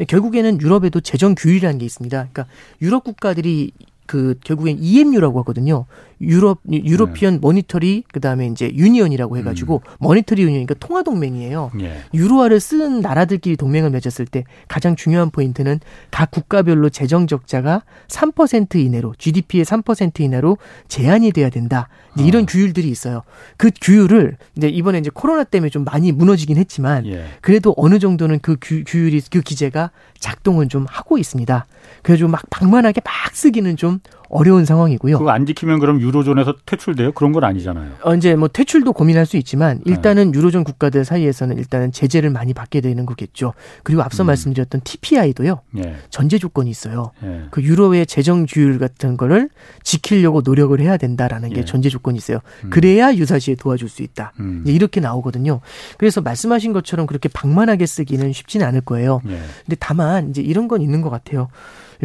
결국에는 유럽에도 재정 규율이라는 게 있습니다. 그러니까 유럽 국가들이 그 결국엔 EMU라고 하거든요. 유럽 European 네. Monetary 그다음에 이제 Union이라고 해 가지고 음. Monetary Union이니까 통화 동맹이에요. 예. 유로화를 쓴 나라들끼리 동맹을 맺었을 때 가장 중요한 포인트는 각 국가별로 재정 적자가 3% 이내로 GDP의 3% 이내로 제한이 돼야 된다. 이제 이런 어. 규율들이 있어요. 그 규율을 이제 이번에 이제 코로나 때문에 좀 많이 무너지긴 했지만 예. 그래도 어느 정도는 그 규, 규율이 그 기제가 작동은 좀 하고 있습니다. 그래서 막 방만하게 막 쓰기는 좀 어려운 상황이고요. 그거 안 지키면 그럼 유로존에서 퇴출돼요? 그런 건 아니잖아요. 어, 이제 뭐 퇴출도 고민할 수 있지만 일단은 네. 유로존 국가들 사이에서는 일단은 제재를 많이 받게 되는 거겠죠. 그리고 앞서 음. 말씀드렸던 TPI도요. 네. 전제 조건이 있어요. 네. 그 유로의 재정 규율 같은 거를 지키려고 노력을 해야 된다라는 게 예. 전제 조건이 있어요. 음. 그래야 유사시에 도와줄 수 있다. 음. 이제 이렇게 나오거든요. 그래서 말씀하신 것처럼 그렇게 방만하게 쓰기는 쉽지는 않을 거예요. 예. 근데 다만 이제 이런 건 있는 것 같아요.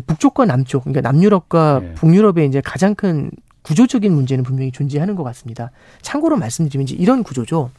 북쪽과 남쪽, 그러니까 남유럽과 네. 북유럽의 이제 가장 큰 구조적인 문제는 분명히 존재하는 것 같습니다. 참고로 말씀드리면 이제 이런 구조죠.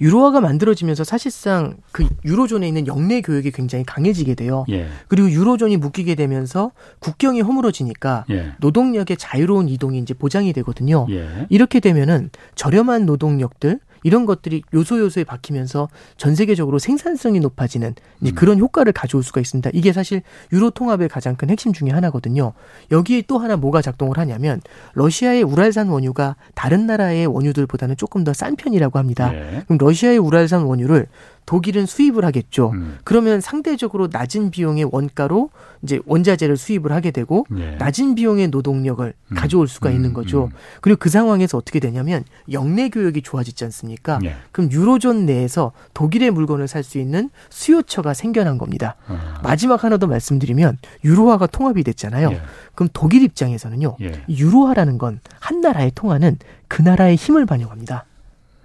유로화가 만들어지면서 사실상 그 유로존에 있는 영내 교역이 굉장히 강해지게 돼요. 예. 그리고 유로존이 묶이게 되면서 국경이 허물어지니까 예. 노동력의 자유로운 이동이 이제 보장이 되거든요. 예. 이렇게 되면은 저렴한 노동력들 이런 것들이 요소 요소에 박히면서 전 세계적으로 생산성이 높아지는 음. 그런 효과를 가져올 수가 있습니다. 이게 사실 유로 통합의 가장 큰 핵심 중의 하나거든요. 여기에 또 하나 뭐가 작동을 하냐면 러시아의 우랄산 원유가 다른 나라의 원유들보다는 조금 더 싼 편이라고 합니다. 네. 그럼 러시아의 우랄산 원유를 독일은 수입을 하겠죠. 음. 그러면 상대적으로 낮은 비용의 원가로 이제 원자재를 수입을 하게 되고 예. 낮은 비용의 노동력을 음. 가져올 수가 음. 있는 거죠. 음. 그리고 그 상황에서 어떻게 되냐면 영내 교역이 좋아지지 않습니까? 예. 그럼 유로존 내에서 독일의 물건을 살 수 있는 수요처가 생겨난 겁니다. 아. 마지막 하나 더 말씀드리면 유로화가 통합이 됐잖아요. 예. 그럼 독일 입장에서는요. 예. 유로화라는 건 한 나라의 통화는 그 나라의 힘을 반영합니다.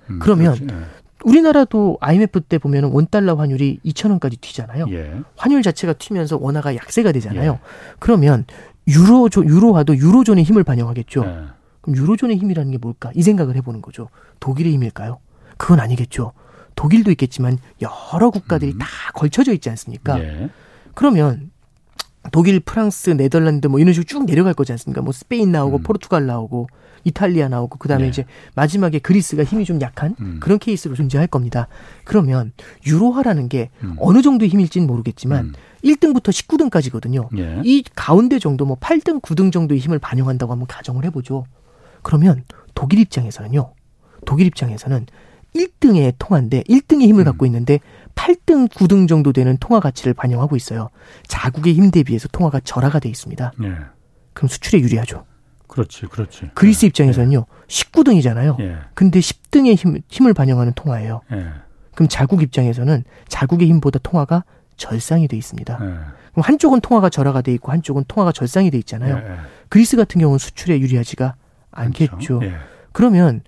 음, 그러면 그렇지. 예. 우리나라도 IMF 때 보면은 원달러 환율이 2천원까지 튀잖아요. 예. 환율 자체가 튀면서 원화가 약세가 되잖아요. 예. 그러면 유로 유로화도 유로존의 힘을 반영하겠죠. 예. 그럼 유로존의 힘이라는 게 뭘까? 이 생각을 해보는 거죠. 독일의 힘일까요? 그건 아니겠죠. 독일도 있겠지만 여러 국가들이 음. 다 걸쳐져 있지 않습니까? 예. 그러면 독일, 프랑스, 네덜란드 뭐 이런 식으로 쭉 내려갈 거지 않습니까? 뭐 스페인 나오고 음. 포르투갈 나오고 이탈리아 나오고 그다음에 네. 이제 마지막에 그리스가 힘이 좀 약한 음. 그런 케이스로 존재할 겁니다. 그러면 유로화라는 게 음. 어느 정도의 힘일지는 모르겠지만 음. 1등부터 19등까지거든요. 예. 이 가운데 정도 뭐 8등, 9등 정도의 힘을 반영한다고 한번 가정을 해 보죠. 그러면 독일 입장에서는요. 독일 입장에서는 1등의 통화인데 1등의 힘을 음. 갖고 있는데 8등, 9등 정도 되는 통화 가치를 반영하고 있어요. 자국의 힘 대비해서 통화가 절하가 돼 있습니다. 예. 그럼 수출에 유리하죠. 그렇지, 그렇지. 그리스 예. 입장에서는요, 19등이잖아요. 예. 근데 10등의 힘, 힘을 반영하는 통화예요. 예. 그럼 자국 입장에서는 자국의 힘보다 통화가 절상이 돼 있습니다. 예. 그럼 한쪽은 통화가 절하가 돼 있고 한쪽은 통화가 절상이 돼 있잖아요. 예, 예. 그리스 같은 경우는 수출에 유리하지가 않겠죠. 그렇죠. 그러면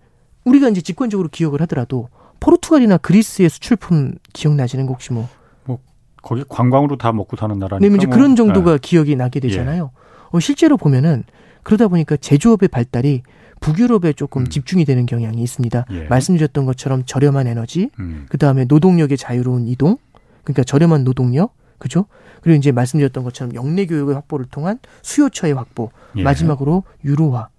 우리가 이제 직관적으로 기억을 하더라도 포르투갈이나 그리스의 수출품 기억나시는 거 혹시 뭐? 뭐 거기 관광으로 다 먹고 사는 나라니까. 네, 이제 뭐. 그런 정도가 기억이 나게 되잖아요. 어, 실제로 보면은 그러다 보니까 제조업의 발달이 북유럽에 조금 음. 집중이 되는 경향이 있습니다. 예. 말씀드렸던 것처럼 저렴한 에너지, 음. 그 다음에 노동력의 자유로운 이동, 그러니까 저렴한 노동력, 그죠? 그리고 이제 말씀드렸던 것처럼 영내 교육의 확보를 통한 수요처의 확보, 예. 마지막으로 유로화,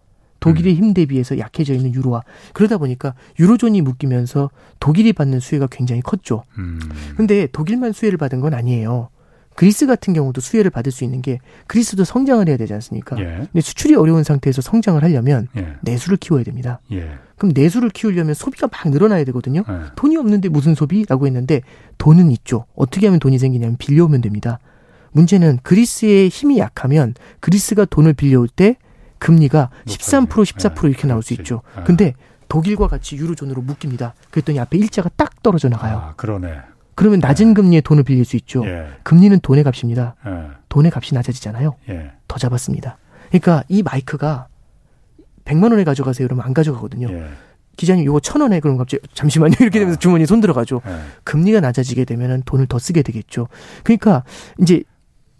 독일의 음. 힘 대비해서 약해져 있는 유로화. 그러다 보니까 유로존이 묶이면서 독일이 받는 수혜가 굉장히 컸죠. 음. 근데 독일만 수혜를 받은 건 아니에요. 그리스 같은 경우도 수혜를 받을 수 있는 게 그리스도 성장을 해야 되지 않습니까? 예. 근데 수출이 어려운 상태에서 성장을 하려면 예. 내수를 키워야 됩니다. 예. 그럼 내수를 키우려면 소비가 막 늘어나야 되거든요. 예. 돈이 없는데 무슨 소비라고 했는데 돈은 있죠. 어떻게 하면 돈이 생기냐면 빌려오면 됩니다. 문제는 그리스의 힘이 약하면 그리스가 돈을 빌려올 때 금리가 13% 14% 이렇게 나올 수 있죠. 예. 근데 독일과 같이 유로존으로 묶입니다. 그랬더니 앞에 일자가 딱 떨어져 나가요. 아, 그러네. 그러면 낮은 예. 금리에 돈을 빌릴 수 있죠. 예. 금리는 돈의 값입니다. 예. 돈의 값이 낮아지잖아요. 예. 더 잡았습니다. 그러니까 이 마이크가 100만 원에 가져가세요. 그러면 안 가져가거든요. 예. 기자님 이거 천 원에 그럼 갑자기 잠시만요 이렇게 되면서 아. 주머니에 손 들어가죠. 네. 금리가 낮아지게 되면은 돈을 더 쓰게 되겠죠. 그러니까 이제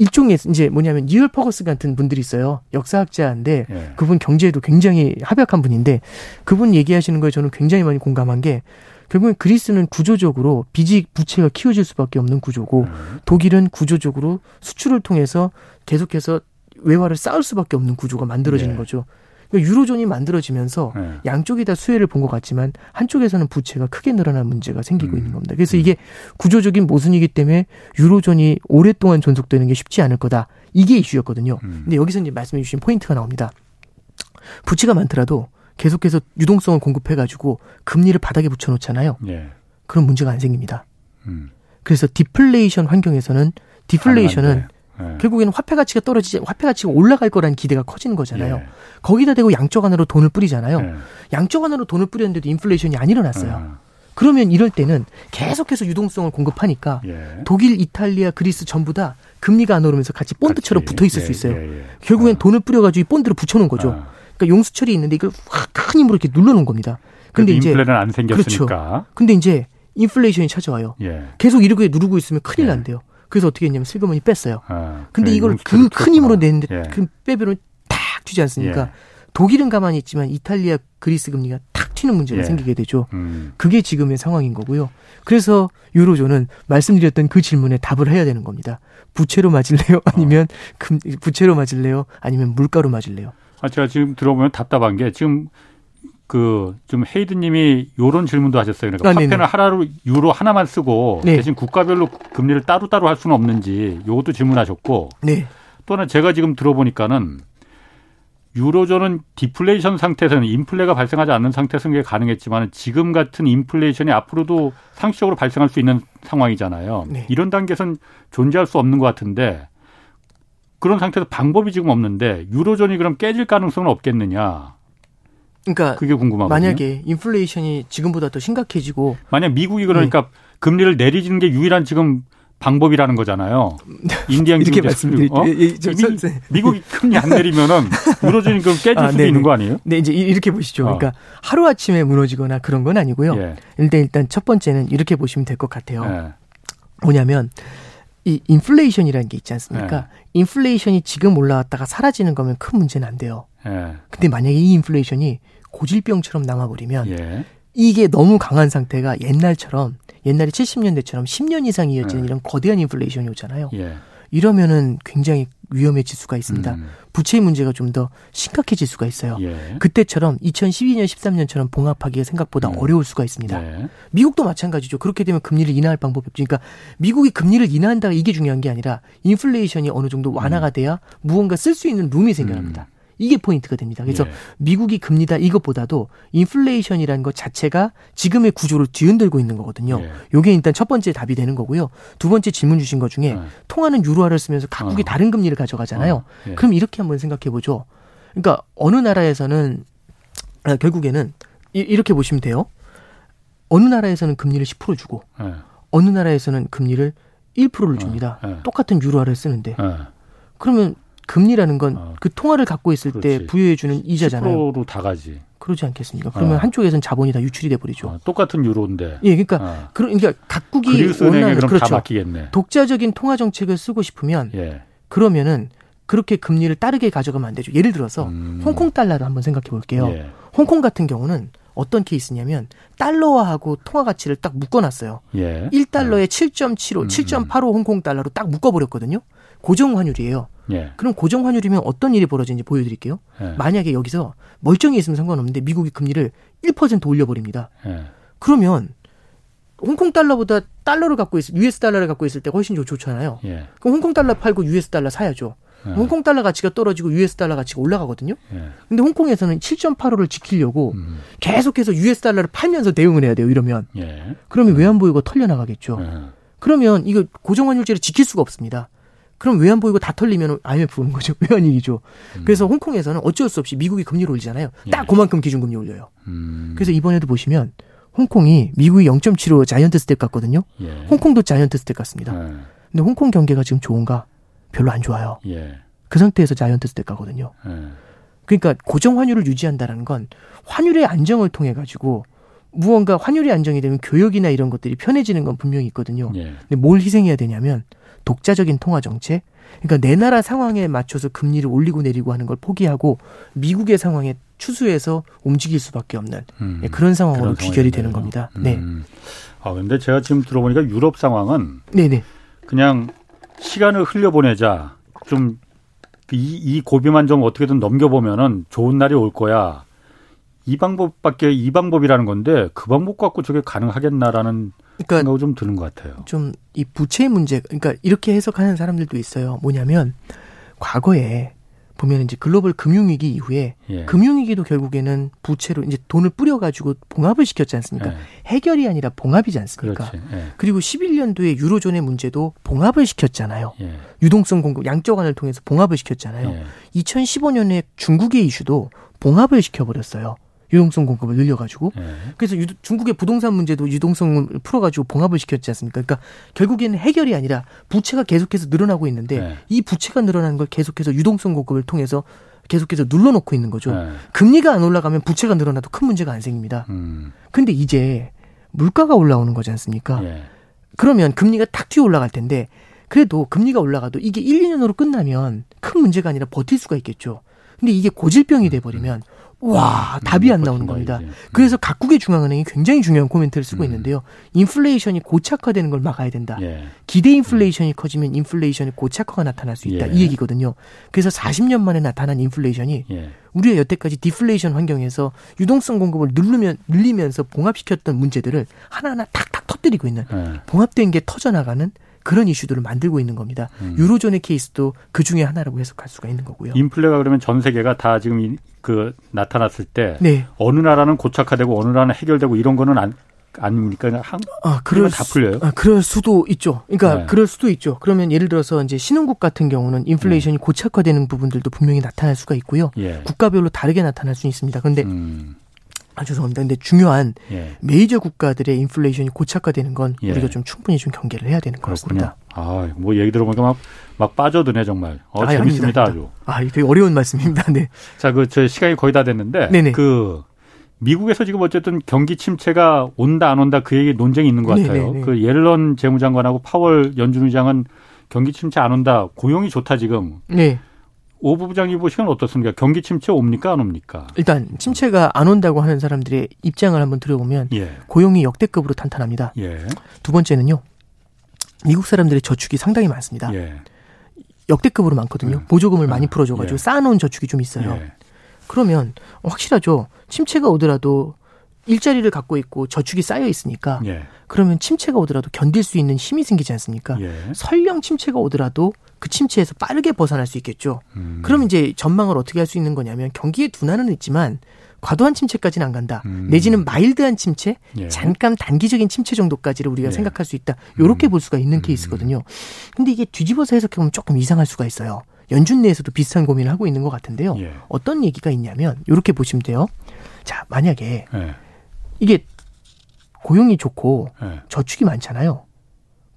일종의 이제 뭐냐면 니얼 퍼거슨 같은 분들이 있어요. 역사학자인데 네. 그분 경제에도 굉장히 해박한 분인데 그분 얘기하시는 거에 저는 굉장히 많이 공감한 게 결국엔 그리스는 구조적으로 빚이 부채가 키워질 수밖에 없는 구조고 음. 독일은 구조적으로 수출을 통해서 계속해서 외화를 쌓을 수밖에 없는 구조가 만들어지는 네. 거죠. 그러니까 유로존이 만들어지면서 네. 양쪽이 다 수혜를 본 것 같지만 한쪽에서는 부채가 크게 늘어난 문제가 생기고 음. 있는 겁니다. 그래서 음. 이게 구조적인 모순이기 때문에 유로존이 오랫동안 존속되는 게 쉽지 않을 거다. 이게 이슈였거든요. 음. 근데 여기서 이제 말씀해 주신 포인트가 나옵니다. 부채가 많더라도 계속해서 유동성을 공급해가지고 금리를 바닥에 붙여놓잖아요. 예. 그런 문제가 안 생깁니다. 음. 그래서 디플레이션 환경에서는 디플레이션은 네. 결국에는 화폐 가치가 떨어지지 화폐 가치가 올라갈 거라는 기대가 커지는 거잖아요. 예. 거기다 대고 양적 완화로 돈을 뿌리잖아요. 예. 양적 완화로 돈을 뿌렸는데도 인플레이션이 안 일어났어요. 예. 그러면 이럴 때는 계속해서 유동성을 공급하니까 예. 독일, 이탈리아, 그리스 전부 다 금리가 안 오르면서 같이 본드처럼 붙어 있을 수 예, 있어요. 예, 결국엔 아. 돈을 뿌려가지고 이 본드를 붙여놓은 거죠. 아. 그러니까 용수철이 있는데 이걸 확 큰 힘으로 이렇게 눌러놓은 겁니다. 근데 이제 인플레는 안 생겼으니까. 그렇죠. 근데 이제 인플레이션이 찾아와요. 계속 이렇게 누르고 있으면 큰일 난대요. 그래서 어떻게 했냐면 슬그머니 뺐어요. 아, 근데 네, 이걸 그 큰 힘으로 냈는데 예. 그 빼빼로 탁 튀지 않습니까? 예. 독일은 가만히 있지만 이탈리아, 그리스 금리가 탁 튀는 문제가 예. 생기게 되죠. 음. 그게 지금의 상황인 거고요. 그래서 유로존은 말씀드렸던 그 질문에 답을 해야 되는 겁니다. 부채로 맞을래요? 아니면 어. 금, 부채로 맞을래요? 아니면 물가로 맞을래요? 아, 제가 지금 들어보면 답답한 게 지금 그 좀 헤이드님이 요런 질문도 하셨어요. 그러니까 아, 화폐는 하나로 유로 하나만 쓰고 네. 대신 국가별로 금리를 따로 따로 할 수는 없는지 요것도 질문하셨고 네. 또 하나 제가 지금 들어보니까는 유로존은 디플레이션 상태에서는 인플레가 발생하지 않는 상태에서는 게 가능했지만 지금 같은 인플레이션이 앞으로도 상시적으로 발생할 수 있는 상황이잖아요. 네. 이런 단계에서는 존재할 수 없는 것 같은데 그런 상태에서 방법이 지금 없는데 유로존이 그럼 깨질 가능성은 없겠느냐? 그러니까 그게 궁금하거든요. 만약에 인플레이션이 지금보다 더 심각해지고 만약 미국이 그러니까 네. 금리를 내리는 게 유일한 지금 방법이라는 거잖아요. 인디안 이렇게 말씀드릴게요. 어? 예, 예, 미국이 금리 안 내리면은 무너지는 그 깨질 아, 수도 네네. 있는 거 아니에요? 네, 이제 이렇게 보시죠. 어. 그러니까 하루 아침에 무너지거나 그런 건 아니고요. 예. 일단 일단 첫 번째는 이렇게 보시면 될 것 같아요. 예. 뭐냐면 이 인플레이션이라는 게 있지 않습니까? 예. 인플레이션이 지금 올라왔다가 사라지는 거면 큰 문제는 안 돼요. 예. 근데 만약에 이 인플레이션이 고질병처럼 남아버리면 예. 이게 너무 강한 상태가 옛날처럼 옛날에 70년대처럼 10년 이상 이어지는 예. 이런 거대한 인플레이션이 오잖아요. 예. 이러면은 굉장히 위험해질 수가 있습니다. 음. 부채 문제가 좀 더 심각해질 수가 있어요. 예. 그때처럼 2012년, 13년처럼 봉합하기가 생각보다 음. 어려울 수가 있습니다. 네. 미국도 마찬가지죠. 그렇게 되면 금리를 인하할 방법이 없죠. 그러니까 미국이 금리를 인하한다 이게 중요한 게 아니라 인플레이션이 어느 정도 완화가 음. 돼야 무언가 쓸 수 있는 룸이 생겨납니다. 음. 이게 포인트가 됩니다. 그래서 예. 미국이 금리다 이것보다도 인플레이션이라는 것 자체가 지금의 구조를 뒤흔들고 있는 거거든요. 예. 요게 일단 첫 번째 답이 되는 거고요. 두 번째 질문 주신 것 중에 예. 통화는 유로화를 쓰면서 각국이 어. 다른 금리를 가져가잖아요. 어. 예. 그럼 이렇게 한번 생각해 보죠. 그러니까 어느 나라에서는 아, 결국에는 이, 렇게 보시면 돼요. 어느 나라에서는 금리를 10% 주고 예. 어느 나라에서는 금리를 1%를 줍니다. 어. 예. 똑같은 유로화를 쓰는데 그러면 금리라는 건그 어. 그 통화를 갖고 있을 그렇지. 때 부여해주는 이자잖아요. 10%로 다 가지. 그러지 않겠습니까? 그러면 어. 한쪽에선 자본이 다 유출이 돼 버리죠. 어, 똑같은 유로인데. 예, 그러니까 어. 그러니까 각국이 원하는 그렇죠. 독자적인 통화 정책을 쓰고 싶으면 예. 그러면은 그렇게 금리를 따르게 가져가면 안 되죠. 예를 들어서 음. 홍콩 달러를 한번 생각해 볼게요. 예. 홍콩 같은 경우는 어떤 케이스냐면 달러화하고 통화 가치를 딱 묶어놨어요. 예. 1달러에 7.75, 음. 7.85 홍콩 달러로 딱 묶어버렸거든요. 고정 환율이에요. 예. 그럼 고정 환율이면 어떤 일이 벌어지는지 보여드릴게요. 예. 만약에 여기서 멀쩡히 있으면 상관없는데 미국이 금리를 1% 올려버립니다. 예. 그러면 홍콩 달러보다 달러를 갖고 있을 US 달러를 갖고 있을 때 훨씬 좋잖아요. 예. 그럼 홍콩 달러 팔고 US 달러 사야죠. 예. 홍콩 달러 가치가 떨어지고 US 달러 가치가 올라가거든요. 예. 근데 홍콩에서는 7.85를 지키려고 음. 계속해서 US 달러를 팔면서 대응을 해야 돼요. 이러면. 예. 그러면 외환보유고가 털려 나가겠죠. 예. 그러면 이거 고정환율제를 지킬 수가 없습니다. 그럼 외환 보유고 다 털리면 IMF 오는 거죠. 외환위기죠. 음. 그래서 홍콩에서는 어쩔 수 없이 미국이 금리를 올리잖아요. 딱 예. 그만큼 기준금리 올려요. 음. 그래서 이번에도 보시면 홍콩이 미국이 0.75 giant step 갔거든요. 예. 홍콩도 giant step 갔습니다. 예. 근데 홍콩 경기가 지금 좋은가? 별로 안 좋아요. 예. 그 상태에서 giant step 가거든요. 예. 그러니까 고정 환율을 유지한다라는 건 환율의 안정을 통해 가지고 무언가 환율이 안정이 되면 교역이나 이런 것들이 편해지는 건 분명히 있거든요. 예. 근데 뭘 희생해야 되냐면 독자적인 통화 정책, 그러니까 내 나라 상황에 맞춰서 금리를 올리고 내리고 하는 걸 포기하고 미국의 상황에 추수해서 움직일 수밖에 없는 음, 네, 그런 상황으로 그런 귀결이 되는 겁니다. 네. 음. 아 근데 제가 지금 들어보니까 유럽 상황은 네네. 그냥 시간을 흘려보내자 좀 이, 이 고비만 좀 어떻게든 넘겨보면은 좋은 날이 올 거야. 이 방법밖에 이 방법이라는 건데 그 방법 갖고 저게 가능하겠나라는 그러니까 좀 드는 것 같아요. 좀 이 부채 문제, 그러니까 이렇게 해석하는 사람들도 있어요. 뭐냐면 과거에 보면 이제 글로벌 금융위기 이후에 예. 금융위기도 결국에는 부채로 이제 돈을 뿌려가지고 봉합을 시켰지 않습니까? 예. 해결이 아니라 봉합이지 않습니까? 예. 그리고 11년도에 유로존의 문제도 봉합을 시켰잖아요. 예. 유동성 공급 양적완을 통해서 봉합을 시켰잖아요. 2015년에 예. 중국의 이슈도 봉합을 시켜버렸어요. 유동성 공급을 늘려가지고 네. 그래서 유, 중국의 부동산 문제도 유동성을 풀어가지고 봉합을 시켰지 않습니까? 그러니까 결국에는 해결이 아니라 부채가 계속해서 늘어나고 있는데 네. 이 부채가 늘어나는 걸 계속해서 유동성 공급을 통해서 계속해서 눌러놓고 있는 거죠. 네. 금리가 안 올라가면 부채가 늘어나도 큰 문제가 안 생깁니다. 음. 근데 이제 물가가 올라오는 거지 않습니까? 예. 그러면 금리가 탁 튀어 올라갈 텐데 그래도 금리가 올라가도 이게 1, 2년으로 끝나면 큰 문제가 아니라 버틸 수가 있겠죠. 근데 이게 고질병이 돼버리면 와 답이 안 나오는 겁니다. 이제. 그래서 각국의 중앙은행이 굉장히 중요한 코멘트를 쓰고 음. 있는데요. 인플레이션이 고착화되는 걸 막아야 된다. 예. 기대 인플레이션이 커지면 인플레이션의 고착화가 나타날 수 있다. 예. 이 얘기거든요. 그래서 40년 만에 나타난 인플레이션이 예. 우리가 여태까지 디플레이션 환경에서 유동성 공급을 누르면 늘리면서 봉합시켰던 문제들을 하나하나 탁탁 터뜨리고 있는 예. 봉합된 게 터져나가는 그런 이슈들을 만들고 있는 겁니다. 음. 유로존의 케이스도 그 중에 하나라고 해석할 수가 있는 거고요. 인플레가 그러면 전 세계가 다 지금 그 나타났을 때 네. 어느 나라는 고착화되고 어느 나라는 해결되고 이런 거는 안 아닙니까? 한, 아, 그럴 다 풀려요. 아, 그럴 수도 있죠. 그러니까 네. 그럴 수도 있죠. 그러면 예를 들어서 이제 신흥국 같은 경우는 인플레이션이 네. 고착화되는 부분들도 분명히 나타날 수가 있고요. 예. 국가별로 다르게 나타날 수 있습니다. 그런데 음. 아, 죄송합니다. 근데 중요한 예. 메이저 국가들의 인플레이션이 고착화되는 건 예. 우리가 좀 충분히 좀 경계를 해야 되는 거습니다 아, 뭐 얘기 들어보니까 막, 막 빠져드네, 정말. 어, 아, 재밌습니다, 아닙니다. 아주. 아, 되게 어려운 말씀입니다. 네. 자, 그, 저 시간이 거의 다 됐는데. 네네. 그, 미국에서 지금 어쨌든 경기 침체가 온다, 안 온다 그 얘기 논쟁이 있는 것 같아요. 네네네. 그 옐런 재무장관하고 파월 연준 의장은 경기 침체 안 온다, 고용이 좋다, 지금. 네. 오 부부장님 보시면 어떻습니까? 경기 침체 옵니까 안 옵니까? 일단 침체가 안 온다고 하는 사람들의 입장을 한번 들어보면 예. 고용이 역대급으로 탄탄합니다. 예. 두 번째는요. 미국 사람들의 저축이 상당히 많습니다. 예. 역대급으로 많거든요. 음. 보조금을 많이 아, 풀어줘가지고 예. 쌓아놓은 저축이 좀 있어요. 예. 그러면 확실하죠. 침체가 오더라도 일자리를 갖고 있고 저축이 쌓여 있으니까 예. 그러면 침체가 오더라도 견딜 수 있는 힘이 생기지 않습니까? 예. 설령 침체가 오더라도 그 침체에서 빠르게 벗어날 수 있겠죠. 음. 그럼 이제 전망을 어떻게 할 수 있는 거냐면 경기의 둔화는 있지만 과도한 침체까지는 안 간다. 음. 내지는 마일드한 침체, 예. 잠깐 단기적인 침체 정도까지를 우리가 예. 생각할 수 있다. 요렇게 음. 볼 수가 있는 음. 케이스거든요. 근데 이게 뒤집어서 해석해 보면 조금 이상할 수가 있어요. 연준 내에서도 비슷한 고민을 하고 있는 것 같은데요. 예. 어떤 얘기가 있냐면 요렇게 보시면 돼요. 자, 만약에 예. 이게 고용이 좋고 예. 저축이 많잖아요.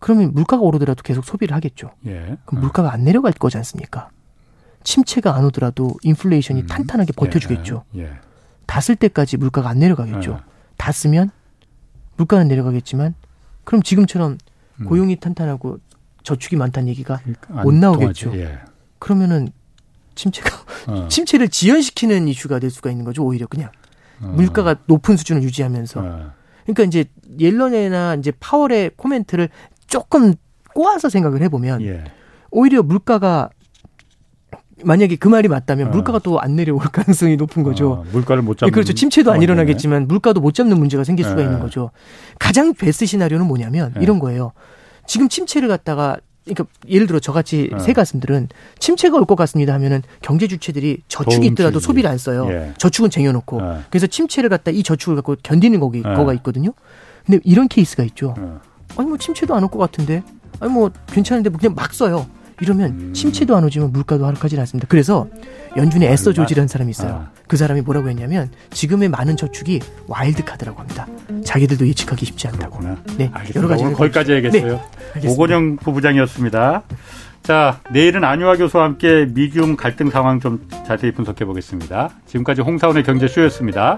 그러면 물가가 오르더라도 계속 소비를 하겠죠. 예. 그럼 물가가 안 내려갈 거지 않습니까? 침체가 안 오더라도 인플레이션이 음. 탄탄하게 버텨주겠죠. 예. 닿을 때까지 물가가 안 내려가겠죠. 네. 닿으면 물가는 내려가겠지만 그럼 지금처럼 음. 고용이 탄탄하고 저축이 많다는 얘기가 그러니까 못 나오겠죠. 예. 그러면은 침체가 어. 침체를 지연시키는 이슈가 될 수가 있는 거죠. 오히려 그냥 어. 물가가 높은 수준을 유지하면서. 어. 그러니까 이제 옐런이나 이제 파월의 코멘트를 조금 꼬아서 생각을 해보면 예. 오히려 물가가 만약에 그 말이 맞다면 어. 물가가 또 안 내려올 가능성이 높은 거죠. 어, 물가를 못 잡는. 그렇죠. 침체도 안 일어나겠지만 물가도 못 잡는 문제가 생길 수가 네. 있는 거죠. 가장 베스트 시나리오는 뭐냐면 네. 이런 거예요. 지금 침체를 갖다가 그러니까 예를 들어 저같이 네. 새 가슴들은 침체가 올 것 같습니다 하면은 경제 주체들이 저축이 있더라도 소비를 안 써요. 예. 저축은 쟁여놓고 네. 그래서 침체를 갖다 이 저축을 갖고 견디는 거기 네. 거가 있거든요. 근데 이런 케이스가 있죠. 네. 아니 뭐 침체도 안 올 것 같은데 아니 뭐 괜찮은데 뭐 그냥 막 써요. 이러면 음. 침체도 안 오지만 물가도 하락하지 않습니다. 그래서 연준의 에스더 조지라는 사람이 있어요. 아. 그 사람이 뭐라고 했냐면 지금의 많은 저축이 와일드 카드라고 합니다. 자기들도 예측하기 쉽지 않다고. 그렇구나. 네, 알겠습니다. 여러 가지 거기까지 해야겠어요. 네, 오건영 부부장이었습니다. 자, 내일은 안유화 교수와 함께 미중 갈등 상황 좀 자세히 분석해 보겠습니다. 지금까지 홍사훈의 경제쇼였습니다.